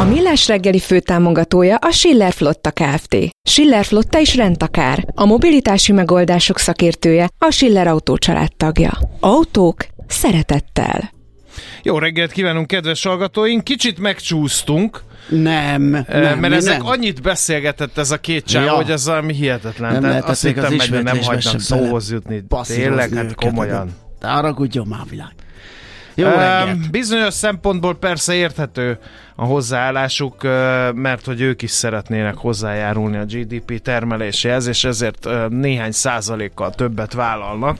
A Millás reggeli főtámogatója a Schiller Flotta Kft. Schiller Flotta is rendtakár. A mobilitási megoldások szakértője a Schiller Autó tagja. Autók szeretettel. Jó reggelt kívánunk, kedves hallgatóink! Kicsit megcsúsztunk, Nem, nem mert mi ezek nem. annyit beszélgetett ez a két csáv, Ja. hogy ez valami hihetetlen. Nem lehetett azt hittem, az meg, hogy nem bele szóhoz jutni. Tényleg, hát komolyan. De haragudjon már világ. Jó reggelt. Bizonyos szempontból persze érthető a hozzáállásuk, mert hogy ők is szeretnének hozzájárulni a GDP termeléséhez, és ezért néhány százalékkal többet vállalnak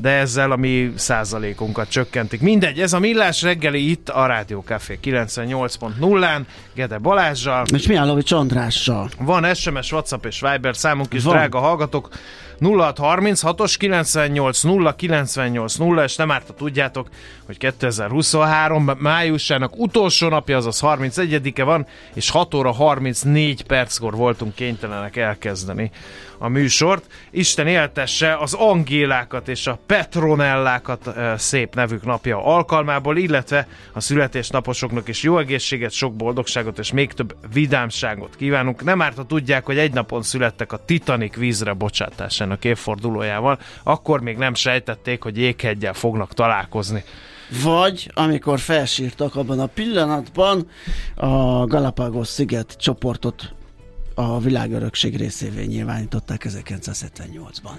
de ezzel a mi százalékunkat csökkentik. Mindegy, ez a Millás reggeli itt a Rádió Café 98.0-án, Gede Balázsjal. És Mihálovics Andrással. Van SMS, WhatsApp és Viber számunk is, Van. drága hallgatók. 0636-os 98 0 98 0, és nem árt, tudjátok, hogy 2023 májusának utolsó napja, azaz 31-e van, és 6 óra 34 perckor voltunk kénytelenek elkezdeni a műsort. Isten éltesse az Angélákat és a Petronellákat szép nevük napja alkalmából, illetve a születésnaposoknak is jó egészséget, sok boldogságot és még több vidámságot kívánunk. Nem árt, ha tudják, hogy egy napon születtek a Titanic vízre bocsátásának évfordulójával, akkor még nem sejtették, hogy jégheggyel fognak találkozni. Vagy amikor felsírtak abban a pillanatban a Galapagos sziget csoportot a világörökség részévé nyilvánították 1978-ban.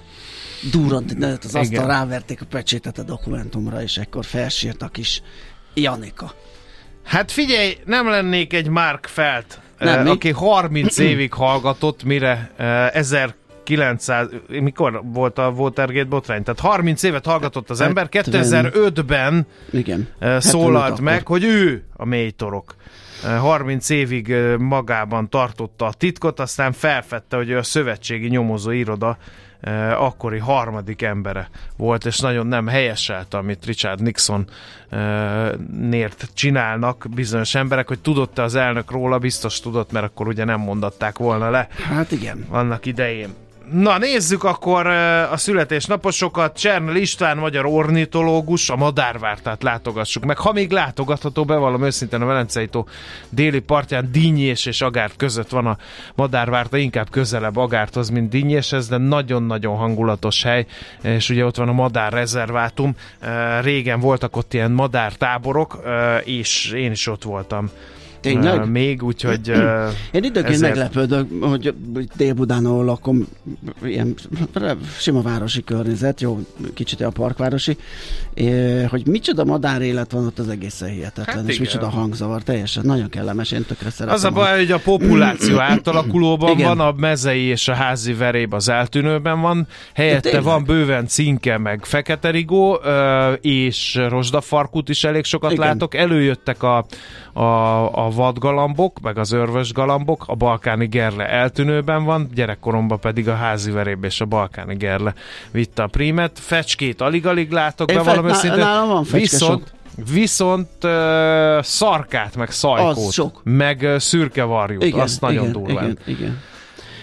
Durant, de az asztal ráverték a pecsétet a dokumentumra, és ekkor felsírtak is Janika. Hát figyelj, nem lennék egy Mark Felt, Nem, eh, mi? aki 30 évig hallgatott, mire eh, 1900, mikor volt a Watergate botrány? Tehát 30 évet hallgatott az ember, 2005-ben Igen. eh, szólalt 75 meg, hogy ő a mélytorok. Eh, 30 évig magában tartotta a titkot, aztán felfedte, hogy ő a szövetségi nyomozó iroda akkori harmadik embere volt, és nagyon nem helyeselte, amit Richard Nixon nért csinálnak bizonyos emberek, hogy tudott-e az elnök róla, biztos tudott, mert akkor ugye nem mondatták volna le Hát igen. annak idején. Na nézzük akkor a születésnaposokat. Csernel István, magyar ornitológus, a madárvártát látogassuk meg. Ha még látogatható, bevallom őszintén a Velencei tó déli partján Dinnyés és Agárt között van a madárvárta, inkább közelebb Agárthoz, mint Dinnyéshez, de nagyon-nagyon hangulatos hely, és ugye ott van a madár rezervátum. Eh, Régen voltak ott ilyen madártáborok, és én is ott voltam. Tényleg? Eh, Még, úgyhogy... eh, Én időnként ezért- meglepődök, hogy Dél-Budán, ahol lakom, ilyen sima városi környezet, jó, kicsit a parkvárosi, eh, hogy micsoda madár élet van ott az egészen hihetetlen, Hát és igen. micsoda hangzavar, teljesen nagyon kellemes, én tökre szeretem. Az a baj, hogy a populáció átalakulóban Igen. van, a mezei és a házi veréb az eltűnőben van, helyette van bőven cinke, meg fekete rigó, és rozsdafarkút is elég sokat Igen. látok. Előjöttek a, a, a vadgalambok, meg az örvös galambok, a balkáni gerle eltűnőben van, gyerekkoromban pedig a házi veréb és a balkáni gerle vitte a prímet. Fecskét alig-alig látok, Én fe- őszintén. nálam van fecske Viszont, viszont ö, szarkát, meg szajkót, sok. meg ö, szürke varjút, azt nagyon igen, durván. Igen, igen.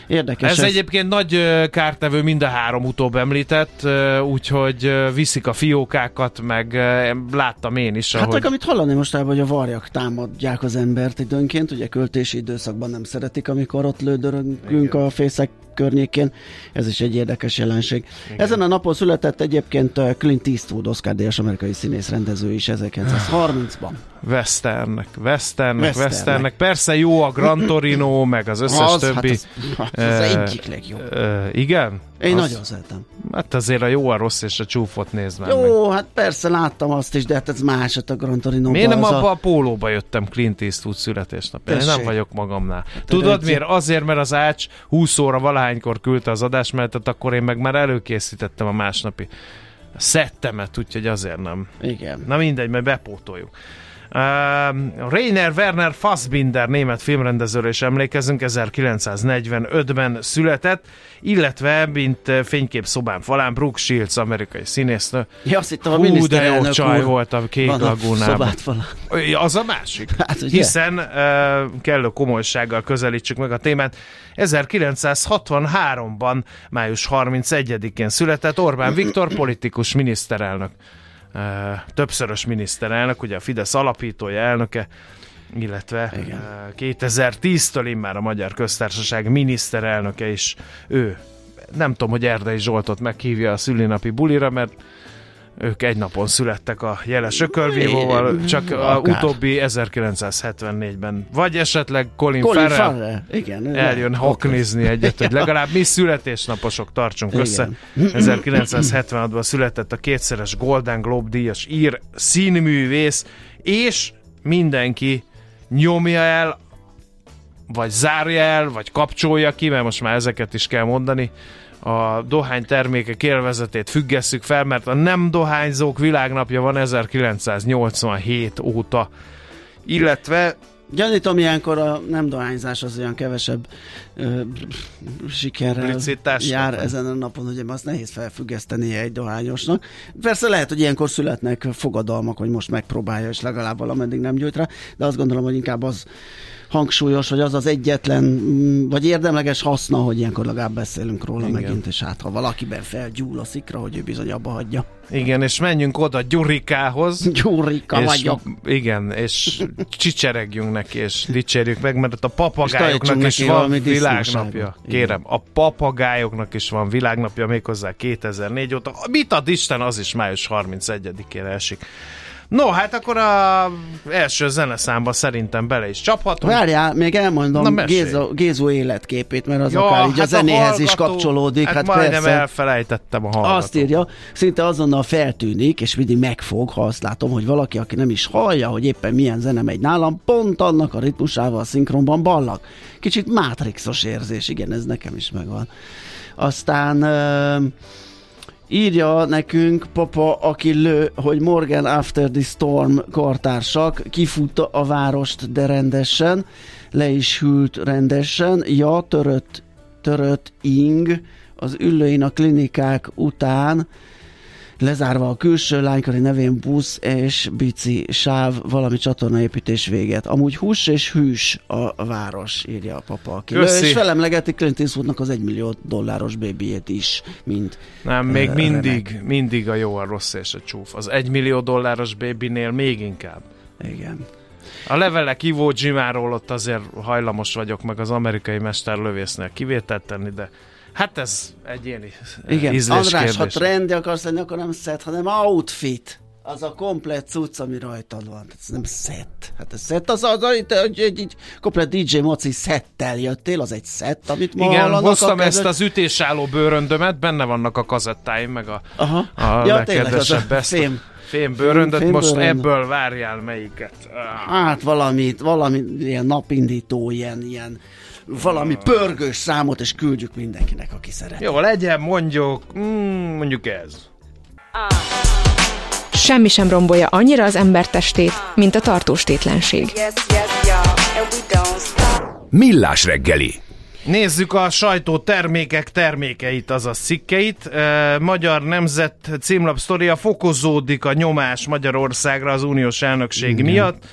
Érdekes. Ez, ez egyébként nagy kártevő mind a három utóbb említett, úgyhogy viszik a fiókákat, meg láttam én is, Hát ahogy... amit hallani mostában, hogy a varjak támadják az embert időnként, ugye költési időszakban nem szeretik, amikor ott lődörögünk a fészek környékén. Ez is egy érdekes jelenség. Igen. Ezen a napon született egyébként uh, Clint Eastwood, Oscar díjas amerikai színész rendező is 1930-ban. Westernnek, Westernnek, Westernnek. Persze jó a Gran Torino, meg az összes Az, többi. hát az, hát az Ö, egyik legjobb. Ö, igen? Én az, nagyon szeretem. Hát azért a jó, a rossz és a csúfot nézd meg. Jó, hát persze láttam azt is, de hát ez más, hát a Gran torino Miért nem az abba a... a pólóba jöttem Clint Eastwood születésnapján? Én nem vagyok magamnál. Tudod miért? Azért, mert az Ács 20 óra valahánykor küldte az adásmenetet, akkor én meg már előkészítettem a másnapi szettemet, úgyhogy azért nem. Igen. Na mindegy, majd bepótoljuk. Uh, Rainer Werner Fassbinder német filmrendezőről is emlékezünk, 1945-ben született, illetve, mint uh, fényképszobán falán, Brooke Shields, amerikai színésznő. Ja, azt hittem a Hú, de jó csaj volt a Kék van a Lagúnában. Ö, Az a másik. Hát, ugye? Hiszen uh, kellő komolysággal közelítsük meg a témát. 1963-ban, május 31-én született Orbán Viktor politikus miniszterelnök. Többszörös miniszterelnök, ugye a Fidesz alapítója, elnöke, illetve uh, 2010-től immár a Magyar Köztársaság miniszterelnöke is ő. Nem tudom, hogy Erdei Zsoltot meghívja a szülinapi bulira, mert ők egy napon születtek a jeles ökölvívóval, csak a utóbbi 1974-ben. Vagy esetleg Colin, Colin Farrell Farrell. Igen. eljön haknizni egyet, hogy legalább mi születésnaposok tartsunk Igen. össze. 1976-ban született a kétszeres Golden Globe díjas ír színművész, és mindenki nyomja el, vagy zárja el, vagy kapcsolja ki, mert most már ezeket is kell mondani, a dohány termékek élvezetét függesszük fel, mert a nem dohányzók világnapja van 1987 óta. Illetve Gyanítom, ilyenkor a nem dohányzás az olyan kevesebb ö, sikerrel Publicitás. jár ezen a napon, ugye azt nehéz felfüggeszteni egy dohányosnak. Persze lehet, hogy ilyenkor születnek fogadalmak, hogy most megpróbálja, és legalább valameddig nem gyújt rá, de azt gondolom, hogy inkább az hangsúlyos, hogy az az egyetlen, mm, vagy érdemleges haszna, hogy ilyenkor legalább beszélünk róla. Igen. megint, és hát ha valakiben felgyúl a szikra, hogy ő bizony abba hagyja. Igen, és menjünk oda Gyurikához. Gyurika és, vagyok. Igen, és csicseregjünk neki, és dicsérjük meg, mert a papagájoknak is van világnapja. Kérem, a papagájoknak is van világnapja, méghozzá 2004 óta. Mit ad Isten, az is május 31-ére esik. No, hát akkor a első zeneszámba szerintem bele is csaphatunk. Várjál, még Na, elmondom mesélj. Gézo, Gézo életképét, mert az Ja, akár így a hát zenéhez is hallgató- kapcsolódik. Hát, Hát, majdnem persze. elfelejtettem a hallgatót. Azt írja, szinte azonnal feltűnik, és mindig megfog, ha azt látom, hogy valaki, aki nem is hallja, hogy éppen milyen zene megy nálam, pont annak a ritmusával szinkronban ballag. Kicsit mátrixos érzés, igen, ez nekem is megvan. Aztán ö, írja nekünk papa, aki lő, hogy Morgan After the Storm kartársak kifutta a várost, de rendesen, le is hűlt rendesen, ja, törött, törött ing, az ülőin a klinikák után, lezárva a külső lánykori nevén busz és bici sáv, valami csatornaépítés véget. Amúgy hús és hűs a város, írja a papa. Aki és felemlegeti Clint Eastwoodnak az egymillió dolláros bébiét is, mint Nem, még Ö, mindig, mindig a jó, a rossz és a csúf. Az egymillió dolláros babynél még inkább. igen. A levelek Ivo Jimáról ott azért hajlamos vagyok, meg az amerikai mesterlövésznél kivételt tenni, de hát ez egyéni Igen, ízlés András, kérdés. ha trendi akarsz lenni, akkor nem set, hanem outfit. Az a komplet cucc, ami rajtad van. Ez nem set. Hát ez set, az, az, az egy, egy, egy, egy komplet DJ Moci szettel jöttél, az egy szett, amit ma Igen, hoztam a ezt az ütésálló bőröndömet, benne vannak a kazettáim, meg a, Aha. a ja, tényleg, az a legkedvesebb ezt a fém. fém bőröndöt. Fém Most bőrönd. ebből várjál melyiket. Ah. Hát valamit, valami ilyen napindító, ilyen, ilyen valami pörgős számot, és küldjük mindenkinek, aki szeret. Jó, legyen mondjuk, mm, mondjuk ez. Semmi sem rombolja annyira az ember testét, mint a don't stop. Millás reggeli. Nézzük a sajtó termékek termékeit, azaz cikkeit. E, Magyar Nemzet címlap sztoria fokozódik a nyomás Magyarországra az uniós elnökség Igen. miatt.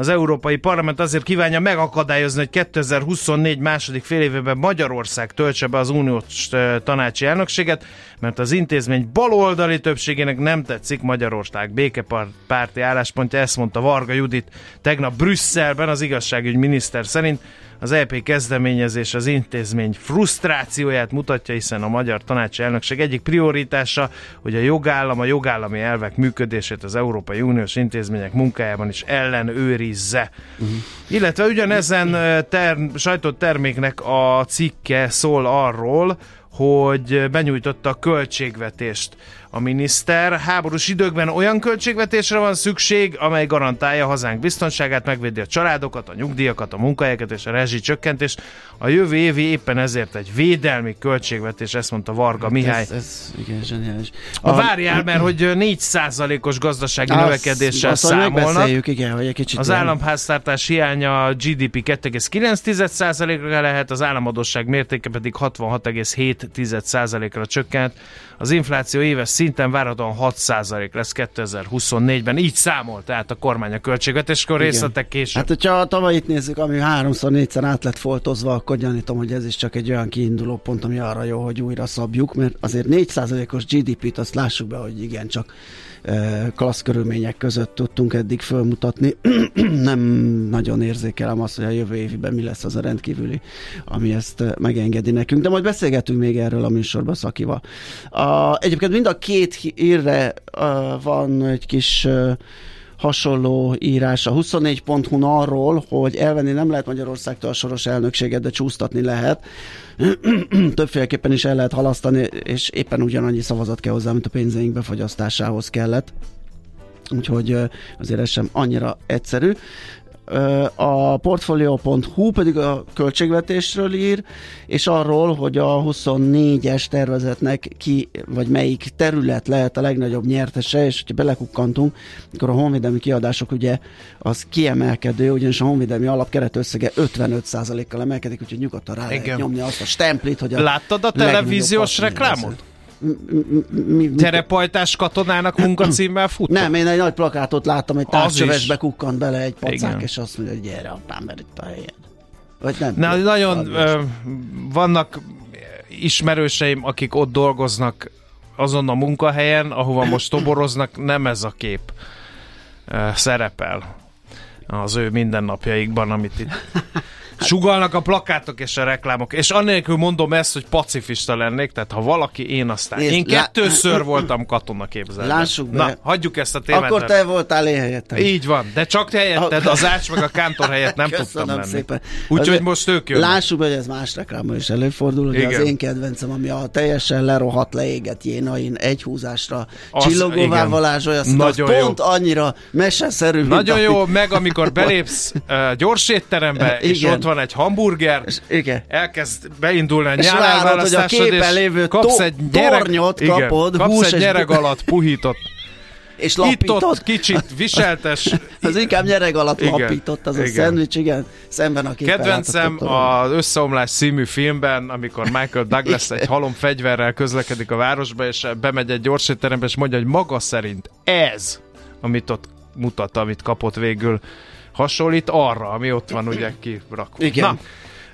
Az Európai Parlament azért kívánja megakadályozni, hogy 2024 második fél évében Magyarország töltse be az uniós tanácsi elnökséget, mert az intézmény baloldali többségének nem tetszik Magyarország békepárti álláspontja, ezt mondta Varga Judit tegnap Brüsszelben az igazságügy miniszter szerint. Az EP kezdeményezés az intézmény frusztrációját mutatja, hiszen a magyar tanácsi elnökség egyik prioritása, hogy a jogállam, a jogállami elvek működését az Európai Uniós intézmények munkájában is ellenőrizze. Uh-huh. Illetve ugyanezen ter- sajtott terméknek a cikke szól arról, hogy benyújtotta a költségvetést a miniszter. Háborús időkben olyan költségvetésre van szükség, amely garantálja hazánk biztonságát, megvédi a családokat, a nyugdíjakat, a munkahelyeket és a rezsicsökkentést. A jövő évi éppen ezért egy védelmi költségvetés, ezt mondta Varga hát Mihály. Ez, ez igen, zseniális. A, a várjál, mert hogy 4%-os gazdasági azt, növekedéssel azt, számolnak. igen, hogy egy kicsit az államháztartás hiánya a GDP 2,9%-ra lehet, az államadosság mértéke pedig 66,7%-ra csökkent. Az infláció éves szinten várhatóan 6% lesz 2024-ben. Így számolt tehát a kormány a költségvetéskor részletek később. Hát, hogyha a tavalyit nézzük, ami háromszor, négyszer át lett foltozva, akkor gyanítom, hogy ez is csak egy olyan kiinduló pont, ami arra jó, hogy újra szabjuk, mert azért 4%-os GDP-t azt lássuk be, hogy igen, csak klassz körülmények között tudtunk eddig fölmutatni. Nem nagyon érzékelem azt, hogy a jövő évben mi lesz az a rendkívüli, ami ezt megengedi nekünk, de majd beszélgetünk még erről a műsorban Szakival. A, egyébként mind a két hírre van egy kis hasonló írás a 24.hu arról, hogy elvenni nem lehet Magyarországtól a soros elnökséget, de csúsztatni lehet. Többféleképpen is el lehet halasztani, és éppen ugyanannyi szavazat kell hozzá, mint a pénzeink befagyasztásához kellett. Úgyhogy azért ez sem annyira egyszerű a portfolio.hu pedig a költségvetésről ír, és arról, hogy a 24-es tervezetnek ki, vagy melyik terület lehet a legnagyobb nyertese, és hogyha belekukkantunk, akkor a honvédelmi kiadások ugye az kiemelkedő, ugyanis a honvédelmi alapkeretösszege 55%-kal emelkedik, úgyhogy nyugodtan rá lehet nyomni azt a stemplit, hogy a Láttad a televíziós reklámot? Mi, Terepajtás katonának munkacímmel fut? Nem, én egy nagy plakátot láttam, egy távcsövesbe kukkant bele egy pacák, Igen. és azt mondja, hogy gyere apám, mert itt a helyed. Vagy nem? Na, nagyon ö, vannak ismerőseim, akik ott dolgoznak azon a munkahelyen, ahova most toboroznak, nem ez a kép ö, szerepel az ő mindennapjaikban, amit itt Sugalnak a plakátok és a reklámok, és annélkül mondom ezt, hogy pacifista lennék, tehát ha valaki, én aztán. Nézd, én kettőször lá... voltam katona képzelve. Lássuk be. Na, hagyjuk ezt a témát. Akkor te voltál én helyettem. Így van, de csak te helyetted, az Ács meg a Kántor helyett nem Köszönöm tudtam menni. szépen. Úgyhogy most ők jönnek. Lássuk be, hogy ez más reklámban is előfordul, hogy az én kedvencem, ami a teljesen lerohadt, leégett jénain egy húzásra csillogóvá varázsolja, az pont annyira meseszerű. Nagyon jó, meg amikor belépsz uh, gyors étterembe, és ott van egy hamburger, és, igen. elkezd beindulni a hogy a képen lévő kapsz egy nyereg, tornyot igen, kapod, kapsz hús egy nyereg alatt puhított és lapított. Itt-ott kicsit viseltes. az inkább nyereg alatt igen, lapított, az igen. a szendvics, igen, szemben a Kedvencem az Összeomlás című filmben, amikor Michael Douglas egy halom fegyverrel közlekedik a városba, és bemegy egy gyorsétterembe, és mondja, hogy maga szerint ez, amit ott mutat, amit kapott végül, hasonlít arra, ami ott van ugye kirakva. Igen. Na,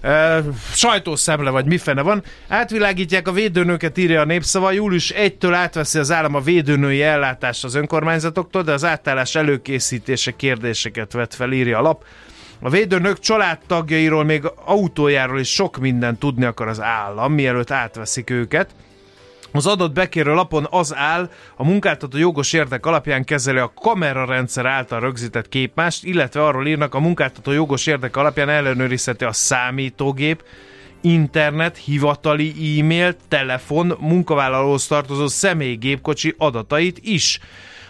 Uh, sajtószemle, vagy mi fene van. Átvilágítják a védőnőket, írja a népszava. Július 1-től átveszi az állam a védőnői ellátást az önkormányzatoktól, de az átállás előkészítése kérdéseket vet fel, írja a lap. A védőnök családtagjairól, még autójáról is sok mindent tudni akar az állam, mielőtt átveszik őket. Az adott bekérő lapon az áll, a munkáltató jogos érdek alapján kezeli a kamerarendszer által rögzített képmást, illetve arról írnak, a munkáltató jogos érdek alapján ellenőrizheti a számítógép, internet, hivatali e-mail, telefon, munkavállalóhoz tartozó személygépkocsi adatait is.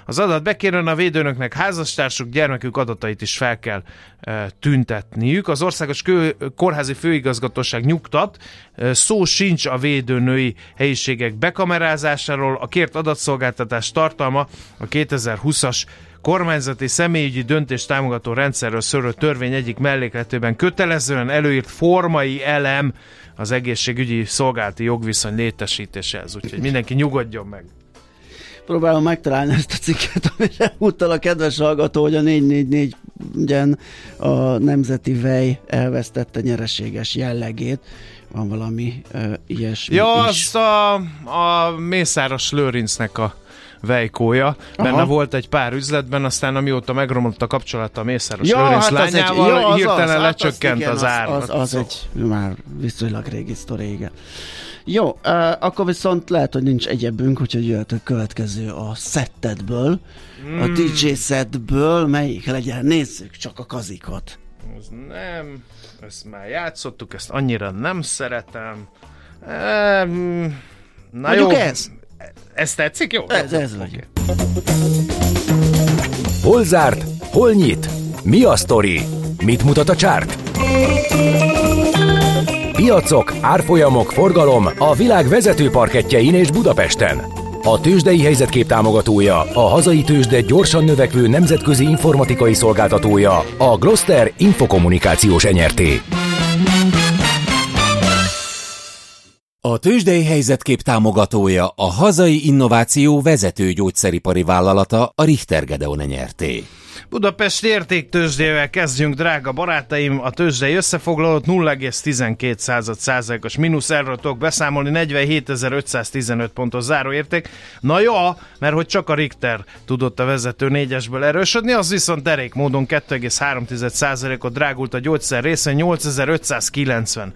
Az adat bekérőn a védőnöknek házastársuk, gyermekük adatait is fel kell e, tüntetniük. Az országos kő, kórházi főigazgatóság nyugtat, e, szó sincs a védőnői helyiségek bekamerázásáról, a kért adatszolgáltatás tartalma a 2020-as kormányzati személyügyi döntés támogató rendszerről szörő törvény egyik mellékletében kötelezően előírt formai elem az egészségügyi szolgálati jogviszony létesítéséhez. Úgyhogy mindenki nyugodjon meg. Próbálom megtalálni ezt a cikket, amire utal a kedves hallgató, hogy a 444-en a Nemzeti Vej elvesztette nyereséges jellegét. Van valami uh, ilyesmi Ja, is. azt a, a Mészáros Lőrincnek a vejkója. Benne Aha. volt egy pár üzletben, aztán amióta megromlott a kapcsolata a Mészáros Ja, Lőrinc hát az egy- lányával, ja, az hirtelen az, hát lecsökkent igen, az ár. Az, az, az egy már viszonylag régi sztori, igen. Jó, uh, akkor viszont lehet, hogy nincs egyebünk, úgyhogy jöhet a következő a szettedből, Hmm. a DJ setből, melyik legyen? Nézzük csak a kazikot. Ez nem, ezt már játszottuk, ezt annyira nem szeretem. Ehm, Na Mondjuk jó. ez? Ez tetszik? Jó. Ez, ez oké. legyen. Hol zárt? Hol nyit? Mi a sztori? Mit mutat a csárt? Piacok, árfolyamok, forgalom a világ vezető parketjein és Budapesten. A tőzsdei helyzetkép támogatója, a hazai tőzsde gyorsan növekvő nemzetközi informatikai szolgáltatója, a Gloster Infokommunikációs enyerté. A tőzsdei helyzetkép támogatója a hazai innováció vezető gyógyszeripari vállalata a Richter Gedeon nyerté. Budapest értéktőzsdével kezdjünk, drága barátaim. A tőzsdei összefoglalót 0,12 százalékos mínusz, erről tudok beszámolni, 47.515 pontos záróérték. Na jó, mert hogy csak a Richter tudott a vezető négyesből erősödni, az viszont derék módon 2,3 százalékot drágult a gyógyszer része, 8595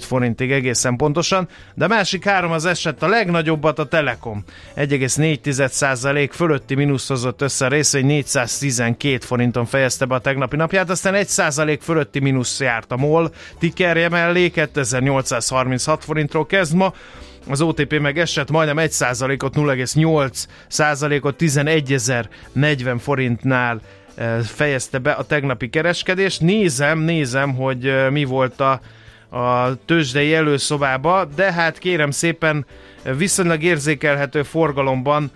forintig egészen pontosan, de másik három az esett a legnagyobbat a Telekom. 1,4 százalék fölötti mínusz hozott össze a részvény 412 forinton fejezte be a tegnapi napját, aztán 1 százalék fölötti mínusz járt a MOL, tikerje mellé 2836 forintról kezd ma, az OTP meg esett majdnem 1 százalékot, 0,8 százalékot 11.040 forintnál eh, fejezte be a tegnapi kereskedést. Nézem, nézem, hogy eh, mi volt a, a tőzsdei előszobába, de hát kérem szépen eh, viszonylag érzékelhető forgalomban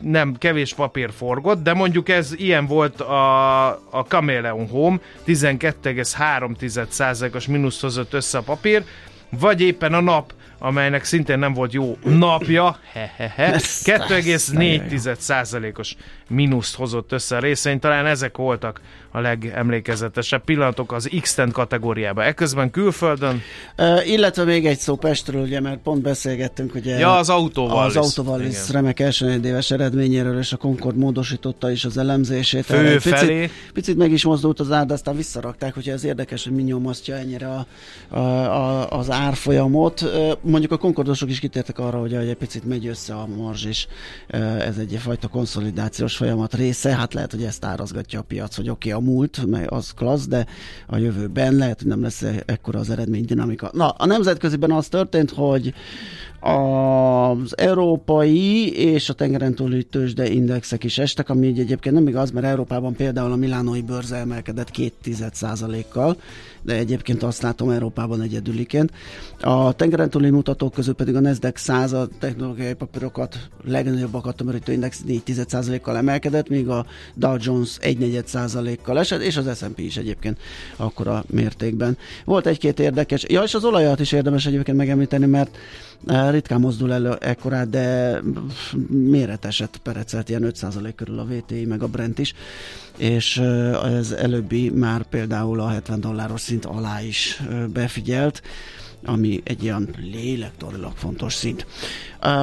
nem kevés papír forgott, de mondjuk ez ilyen volt a, a Chameleon Home, 12,3%-os mínusz hozott össze a papír, vagy éppen a nap, amelynek szintén nem volt jó napja, hehehe, 2,4%-os mínuszt hozott össze a részvény, talán ezek voltak a legemlékezetesebb pillanatok az x kategóriában. Ekközben külföldön, Uh, illetve még egy szó Pestről, ugye, mert pont beszélgettünk, ugye ja az autóval az autóval is remek első éves eredményéről, és a Concord módosította is az elemzését. Fő Erre felé. Picit, picit meg is mozdult az ár, de aztán visszarakták, hogy ez érdekes, hogy mi nyomasztja ennyire a, a, a, az árfolyamot. Mondjuk a Concordosok is kitértek arra, hogy egy picit megy össze a marzs is. Ez egy fajta konszolidációs folyamat része. Hát lehet, hogy ezt árazgatja a piac, hogy oké, okay, a múlt, mely az klassz, de a jövőben lehet, hogy nem lesz e- ekkora az eredménydinamika. Na, a nemzetköziben az történt, hogy az európai és a tengeren túli tőzsde indexek is estek, ami így egyébként nem igaz, mert Európában például a Milánói bőrze emelkedett 2% kal de egyébként azt látom Európában egyedüliként. A tengeren túli mutatók közül pedig a Nasdaq 100 a technológiai papírokat legnagyobbakat tömörítő index 4% kal emelkedett, míg a Dow Jones 1% kal esett, és az S&P is egyébként akkora mértékben. Volt egy-két érdekes, ja és az olajat is érdemes egyébként megemlíteni, mert eh, ritkán mozdul elő ekkorát, de méreteset perecelt, ilyen 5% körül a VTI, meg a Brent is, és ez előbbi már például a 70 dolláros szint alá is befigyelt, ami egy ilyen lélektorilag fontos szint.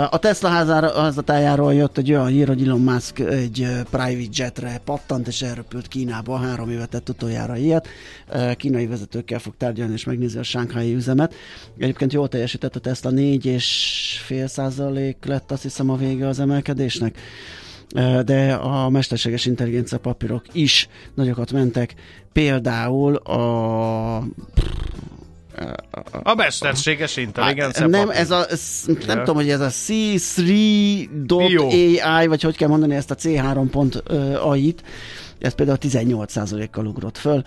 A Tesla házára, házatájáról jött egy olyan hír, hogy Elon Musk egy private jetre pattant, és elröpült Kínába, három évet tett utoljára ilyet. Kínai vezetőkkel fog tárgyalni, és megnézi a sánkhái üzemet. Egyébként jól teljesített a Tesla, 4,5 százalék lett azt hiszem a vége az emelkedésnek de a mesterséges intelligencia papírok is nagyokat mentek. Például a A mesterséges intelligencia. Hát, nem, papír. ez a, ez, nem Ja. tudom, hogy ez a C3.ai, vagy hogy kell mondani ezt a C3.ai-t, ez például 18%-kal ugrott föl,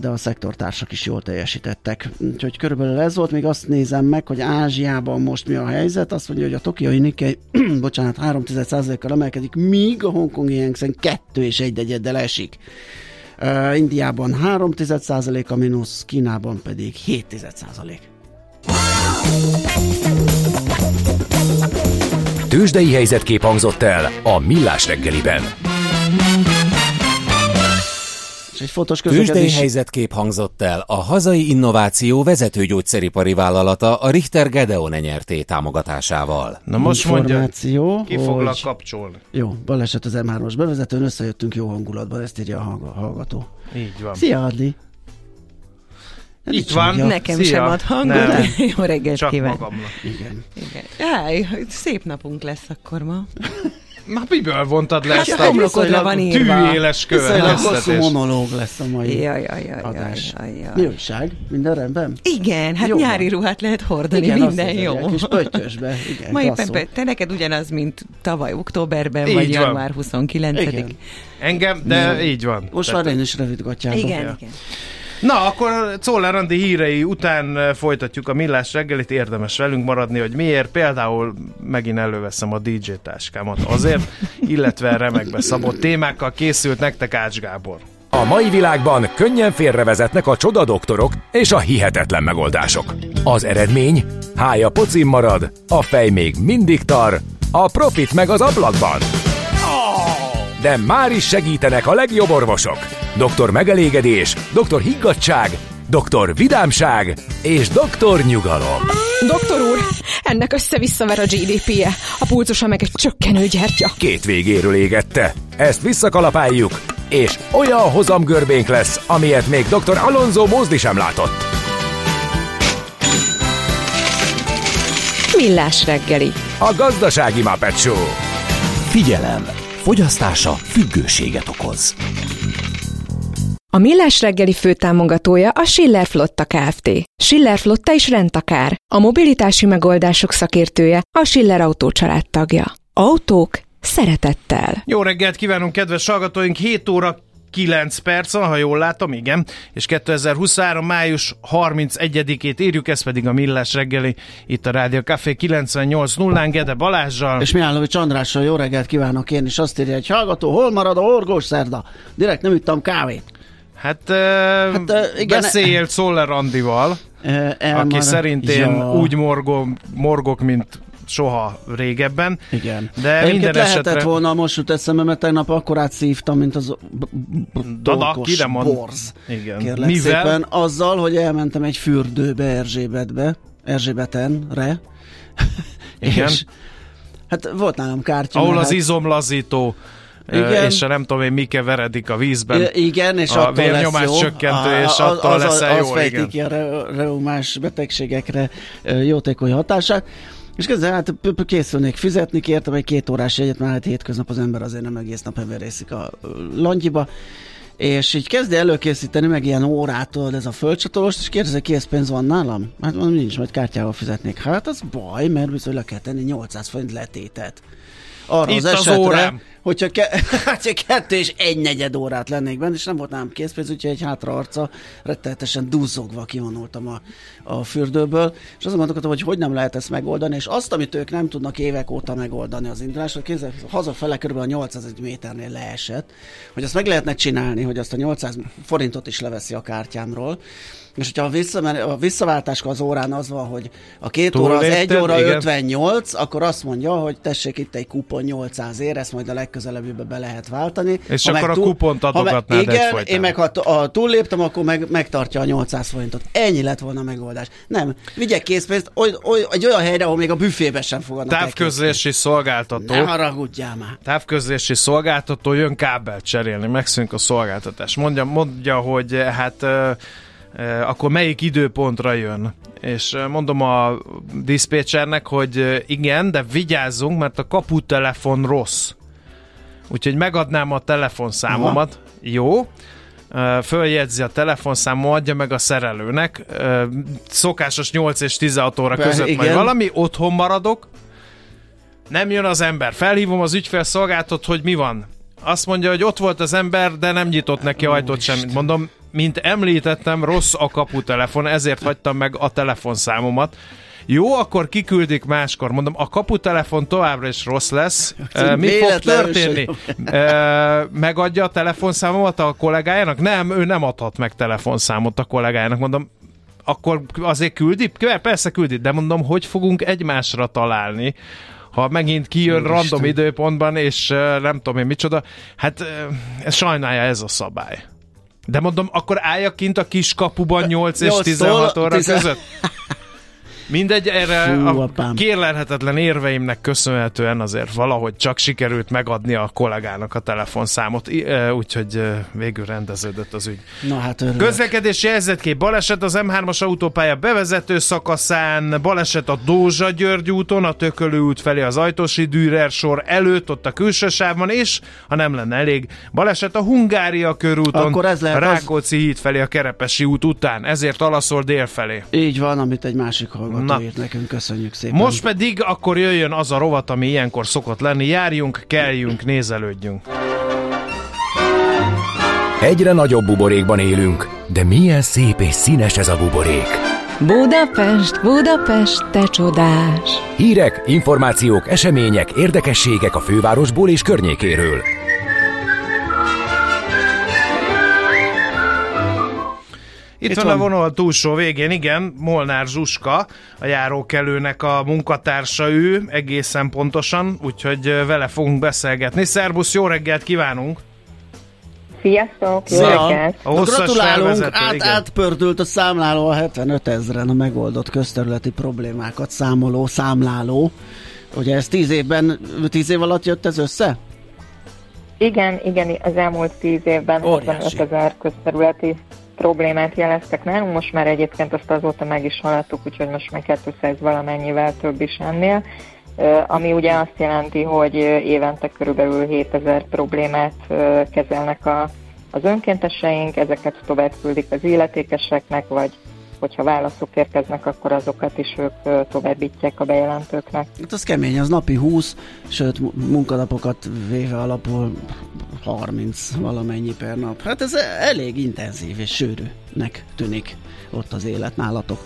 de a szektortársak is jól teljesítettek. Úgyhogy körülbelül ez volt, még azt nézem meg, hogy Ázsiában most mi a helyzet. Azt mondja, hogy a tokiai Nikkei, bocsánat, 3,1%-kal emelkedik, míg a hongkongi Hang Seng 2 és 1 egyeddel esik. Uh, Indiában 3 a mínusz, Kínában pedig 7 Tőzsdei helyzetkép hangzott el a Millás reggeliben. Egy fontos Tőzsdei közlekedés. helyzetkép hangzott el a hazai innováció vezető gyógyszeripari vállalata a Richter Gedeon nyerté támogatásával. Na most mondja, Információ, ki foglak hogy- kapcsolni? Jó, baleset az M3-os bevezetőn, összejöttünk jó hangulatban, ezt írja a hallga- hallgató. Így van. Szia, Adli! Itt van. hangja. Nekem Szia. sem ad hangot. Nem. Jó reggelt Csak kíván. magamnak. Igen. Igen. Jaj, szép napunk lesz akkor ma. Ma miből vontad le Hát ezt a a homlokodra van írva. tűéles Viszonylag hosszú monológ lesz a mai Jaj, jaj, jaj, adás. jaj, jaj, Mi jaj. újság? Minden rendben? Igen, hát Jó nyári van. ruhát lehet hordani, Igen, minden jó. Egy kis pöttyösbe, igen. Ma éppen, te neked ugyanaz, mint tavaly októberben, Így vagy van. január 29 Igen. Engem, de így van. Most már én is rövidgatjátok. Igen, igen. Na, akkor Czoller Andi hírei után eh, folytatjuk a millás reggelit, érdemes velünk maradni, hogy miért. Például megint előveszem a DJ táskámat azért, illetve remekbe szabott témákkal készült nektek Ács Gábor. A mai világban könnyen félrevezetnek a csoda doktorok és a hihetetlen megoldások. Az eredmény? Hája pocim marad, a fej még mindig tar, a profit meg az ablakban. De már is segítenek a legjobb orvosok. Doktor megelégedés, doktor higgadság, doktor vidámság és doktor nyugalom. Doktor úr, ennek össze-visszaver a GDP-je, a pulcosa meg egy csökkenő gyertya. Két végéről égette. Ezt visszakalapáljuk, és olyan hozamgörbénk lesz, amilyet még dr. Alonso Mózdi sem látott. Millás reggeli. A gazdasági Muppet Show. Figyelem! Fogyasztása függőséget okoz. A Millás reggeli főtámogatója a Schiller Flotta Kft. Schiller Flotta is rendtakár. A mobilitási megoldások szakértője a Schiller Autó tagja. Autók szeretettel. Jó reggelt kívánunk, kedves hallgatóink! 7 óra 9 perc van, ha jól látom, igen, és 2023. május 31-ét írjuk, ez pedig a Millás reggeli, itt a Rádió Café 98.0-án Gede Balázsjal. És Mihálovics Andrással jó reggelt kívánok én is. Azt írja egy hallgató, hol marad a orgós szerda? Direkt nem ittam kávét. Hát, Hát, ö, igen, beszéljél Czoller Andival, E, aki szerint én Ja. úgy morgom, morgok, mint soha régebben. Igen. De Egyébként minden lehetett esetre... volna, most jut eszembe, mert tegnap akkor átszívtam, mint az mond- borz. Igen. Kérlek Mivel? szépen, azzal, hogy elmentem egy fürdőbe Erzsébetbe, Erzsébetenre, Igen. és hát volt nálam kártya. Ahol az hát- izomlazító Igen. és a nem tudom én, mi keveredik a vízben. I- Igen, és A attól vérnyomás lesz jó. csökkentő, és az- attól az, leszel az jó, fejti igen. ki a re- reumás betegségekre jótékony hatását. És közben hát készülnék fizetni, kértem egy két órás jegyet, mert hát hétköznap az ember azért nem egész nap everészik a langyiba. És így kezdi előkészíteni, meg ilyen órától ez a földcsatolós, és kérdezi, készpénz van nálam? Hát mondom, nincs, majd kártyával fizetnék. Hát az baj, mert bizony le kell tenni 800 forint letétet. Arra Itt az az esetre, órám. Hogyha, ke- hogyha kettő és egy negyed órát lennék benne, és nem volt nálam készpénz, úgyhogy egy hátra arca rettenetesen duzzogva kivonultam a, a fürdőből, és azon gondolkodtam, hogy hogy nem lehet ezt megoldani, és azt, amit ők nem tudnak évek óta megoldani az indulásra, kézzel, hazafele kb. a 800 méternél leesett, hogy azt meg lehetne csinálni, hogy azt a 800 forintot is leveszi a kártyámról, és hogyha a, visszamen- a visszaváltáskor az órán az van, hogy a két óra az Túllépted, 1 óra igen. 58, akkor azt mondja, hogy tessék itt egy kupon 800 ér, ezt majd a legközelebbibe be lehet váltani. És Ha akkor a kupont ha meg- adogatnád Igen, egyfolytában. én meg ha a túlléptem, akkor meg, megtartja a 800 forintot. Ennyi lett volna a megoldás. Nem, vigyek készpénzt oly, oly, egy olyan helyre, ahol még a büfébe sem fogadnak Távközlési szolgáltató. Ne haragudjál már. távközlési szolgáltató jön kábelt cserélni, megszűnik a szolgáltatás. Mondja, mondja hogy eh, hát eh, akkor melyik időpontra jön. És eh, mondom a diszpécsernek, hogy eh, igen, de vigyázzunk, mert a kaputelefon rossz. Úgyhogy megadnám a telefonszámomat. Aha. Jó. Följegyzi a telefonszámot, adja meg a szerelőnek. Szokásos 8 és 16 óra között majd igen. valami, otthon maradok, nem jön az ember. Felhívom az ügyfélszolgáltat, hogy mi van. Azt mondja, hogy ott volt az ember, de nem nyitott neki ajtót semmit. Mondom, mint említettem, rossz a kaputelefon, ezért hagytam meg a telefonszámomat. Jó, akkor kiküldik máskor. Mondom, a kaputelefon továbbra is rossz lesz. Mi fog történni? Megadja a telefonszámomat a kollégájának? Nem, ő nem adhat meg telefonszámot a kollégájának. Mondom, akkor azért küldi? Persze küldi, de mondom, hogy fogunk egymásra találni, ha megint kijön Úristen. random időpontban, és nem tudom én micsoda, hát ez sajnálja ez a szabály. De mondom, akkor álljak kint a kis kapuban 8 és 8-tól 16 óra 10 között? Mindegy, erre Fú, a apám. kérlelhetetlen érveimnek köszönhetően azért valahogy csak sikerült megadni a kollégának a telefonszámot, úgyhogy végül rendeződött az ügy. Na hát örülök. Közlekedési helyzetkép baleset az M3-as autópálya bevezető szakaszán, baleset a Dózsa György úton, a Tökölő út felé az Ajtosi Dürer sor előtt, ott a külső sávban, és ha nem lenne elég, baleset a Hungária körúton, Akkor ez lehet a az- Rákóczi híd felé a Kerepesi út után, ezért alaszol dél felé. Így van, amit egy másik hallgató Na. írt nekünk, köszönjük szépen. Most pedig akkor jöjjön az a rovat, ami ilyenkor szokott lenni. Járjunk, keljünk, nézelődjünk. Egyre nagyobb buborékban élünk, de milyen szép és színes ez a buborék. Budapest, Budapest, te csodás! Hírek, információk, események, érdekességek a fővárosból és környékéről. Itt, Itt van, van. a vonal túlsó végén, igen, Molnár Zsuska, a járókelőnek a munkatársa ő, egészen pontosan, úgyhogy vele fogunk beszélgetni. Szerbusz, jó reggelt kívánunk! Sziasztok, jó Szia! reggelt! A hosszas Gratulálunk, át, igen. átpördült a számláló a 75 ezeren a megoldott közterületi problémákat számoló számláló. Ugye ez 10 évben, 10 év alatt jött ez össze? Igen, igen, az elmúlt tíz évben Óriási. 55 ezer közterületi problémát jeleztek nálunk, most már egyébként azt azóta meg is haladtuk, úgyhogy most már 200 valamennyivel több is ennél, ami ugye azt jelenti, hogy évente körülbelül 7000 problémát kezelnek a, az önkénteseink, ezeket tovább küldik az illetékeseknek, vagy hogyha válaszok érkeznek, akkor azokat is ők továbbítják a bejelentőknek. Hát az kemény, az napi 20, sőt mu- munkanapokat véve alapul 30 valamennyi per nap. Hát ez elég intenzív és sűrűnek tűnik ott az élet nálatok.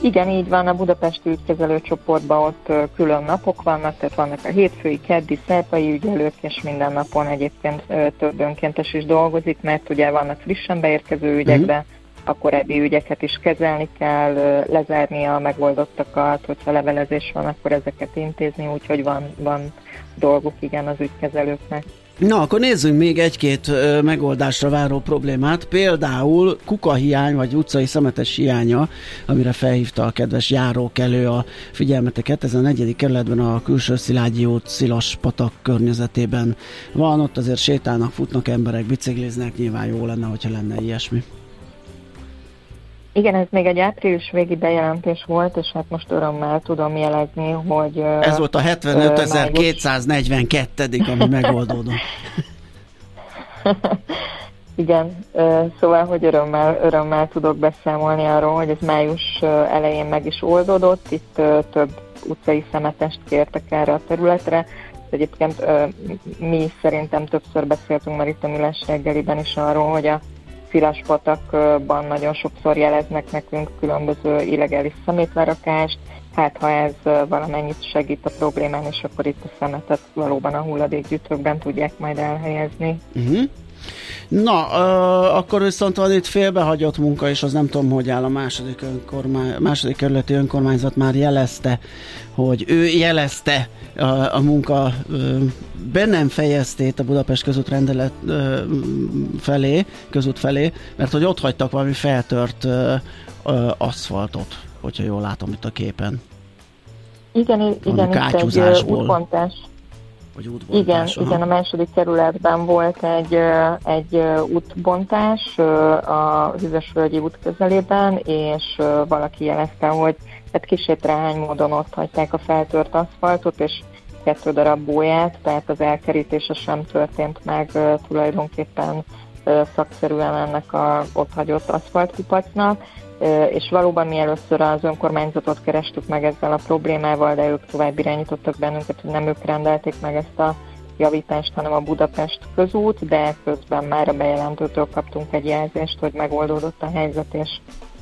Igen, így van, a Budapesti ügykezelő csoportban ott külön napok vannak, tehát vannak a hétfői, keddi, szerpai ügyelők, és minden napon egyébként több önkéntes is dolgozik, mert ugye vannak frissen beérkező ügyek, Mhm. de a korábbi ügyeket is kezelni kell, lezárni a megoldottakat, hogyha levelezés van, akkor ezeket intézni, úgyhogy van, van dolguk igen az ügykezelőknek. Na, akkor nézzünk még egy-két ö, megoldásra váró problémát. Például kukahiány, vagy utcai szemetes hiánya, amire felhívta a kedves járókelő a figyelmeteket. Ez a negyedik kerületben a külső Szilágyi út Szilas patak környezetében van. Ott azért sétálnak, futnak emberek, bicikliznek. Nyilván jó lenne, hogyha lenne ilyesmi. Igen, ez még egy április végi bejelentés volt, és hát most örömmel tudom jelezni, hogy... Ez volt a ö, május- 75.242. ami megoldódott. Igen, szóval, hogy örömmel, örömmel tudok beszámolni arról, hogy ez május elején meg is oldódott, itt több utcai szemetest kértek erre a területre. Egyébként mi szerintem többször beszéltünk már itt a Millás reggeliben is arról, hogy a Szilaspatakban nagyon sokszor jeleznek nekünk különböző illegális szemétlerakást, hát ha ez valamennyit segít a problémán, és akkor itt a szemetet valóban a hulladékgyűjtőkben tudják majd elhelyezni. Uh-huh. Na, ö, akkor viszont van itt félbehagyott munka, és az nem tudom, hogy áll a második, önkormány, második kerületi önkormányzat már jelezte, hogy ő jelezte a, a munka ö, be nem fejeztét a Budapest közút rendelet ö, felé, közút felé, mert hogy ott hagytak valami feltört ö, ö, aszfaltot, hogyha jól látom itt a képen, Igen, igen, itt egy ö, kátyúzásból. útbontás. vagy Igen, aha. igen, a második kerületben volt egy, egy útbontás a Hűvösvölgyi út közelében, és valaki jelezte, hogy hát kísértrány módon ott hagyták a feltört aszfaltot, és kettő darab bóját, tehát az elkerítése sem történt meg tulajdonképpen szakszerűen ennek a ott hagyott aszfaltkupacnak, és valóban mi először az önkormányzatot kerestük meg ezzel a problémával, de ők tovább irányítottak bennünket, hogy nem ők rendelték meg ezt a javítást, hanem a Budapest közút, de közben már a bejelentőtől kaptunk egy jelzést, hogy megoldódott a helyzet, és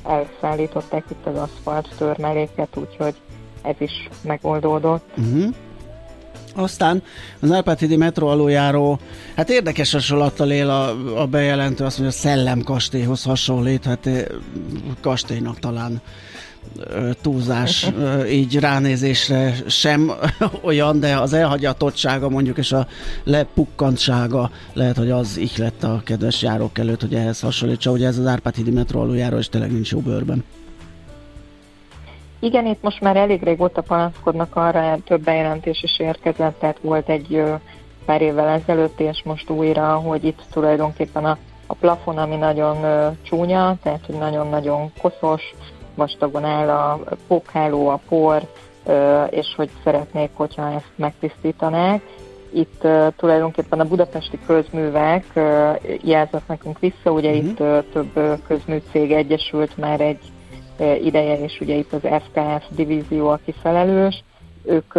elszállították itt az aszfalt törmeléket, úgyhogy ez is megoldódott. Uh-huh. Aztán az Árpád-hídi metró aluljáró, hát érdekes hasonlattal él a, a bejelentő, azt mondja, a szellemkastélyhoz hasonlít, hát eh, kastélynak talán ö, túlzás ö, így ránézésre sem olyan, de az elhagyatottsága mondjuk és a lepukkantsága lehet, hogy az lett a kedves járók előtt, hogy ehhez hasonlítsa, hogy ez az Árpád hídi metró aluljáró és tényleg nincs jó bőrben. Igen, itt most már elég régóta panaszkodnak arra, több bejelentés is érkezett, tehát volt egy ö, pár évvel ezelőtt, és most újra, hogy itt tulajdonképpen a, a plafon, ami nagyon ö, csúnya, tehát hogy nagyon-nagyon koszos, vastagon áll a pókháló, a por, ö, és hogy szeretnék, hogyha ezt megtisztítanák. Itt uh, tulajdonképpen a budapesti közművek jelzett nekünk vissza, ugye uh-huh. itt több közműcég egyesült már egy ideje, és ugye itt az FKF divízió, aki felelős. Ők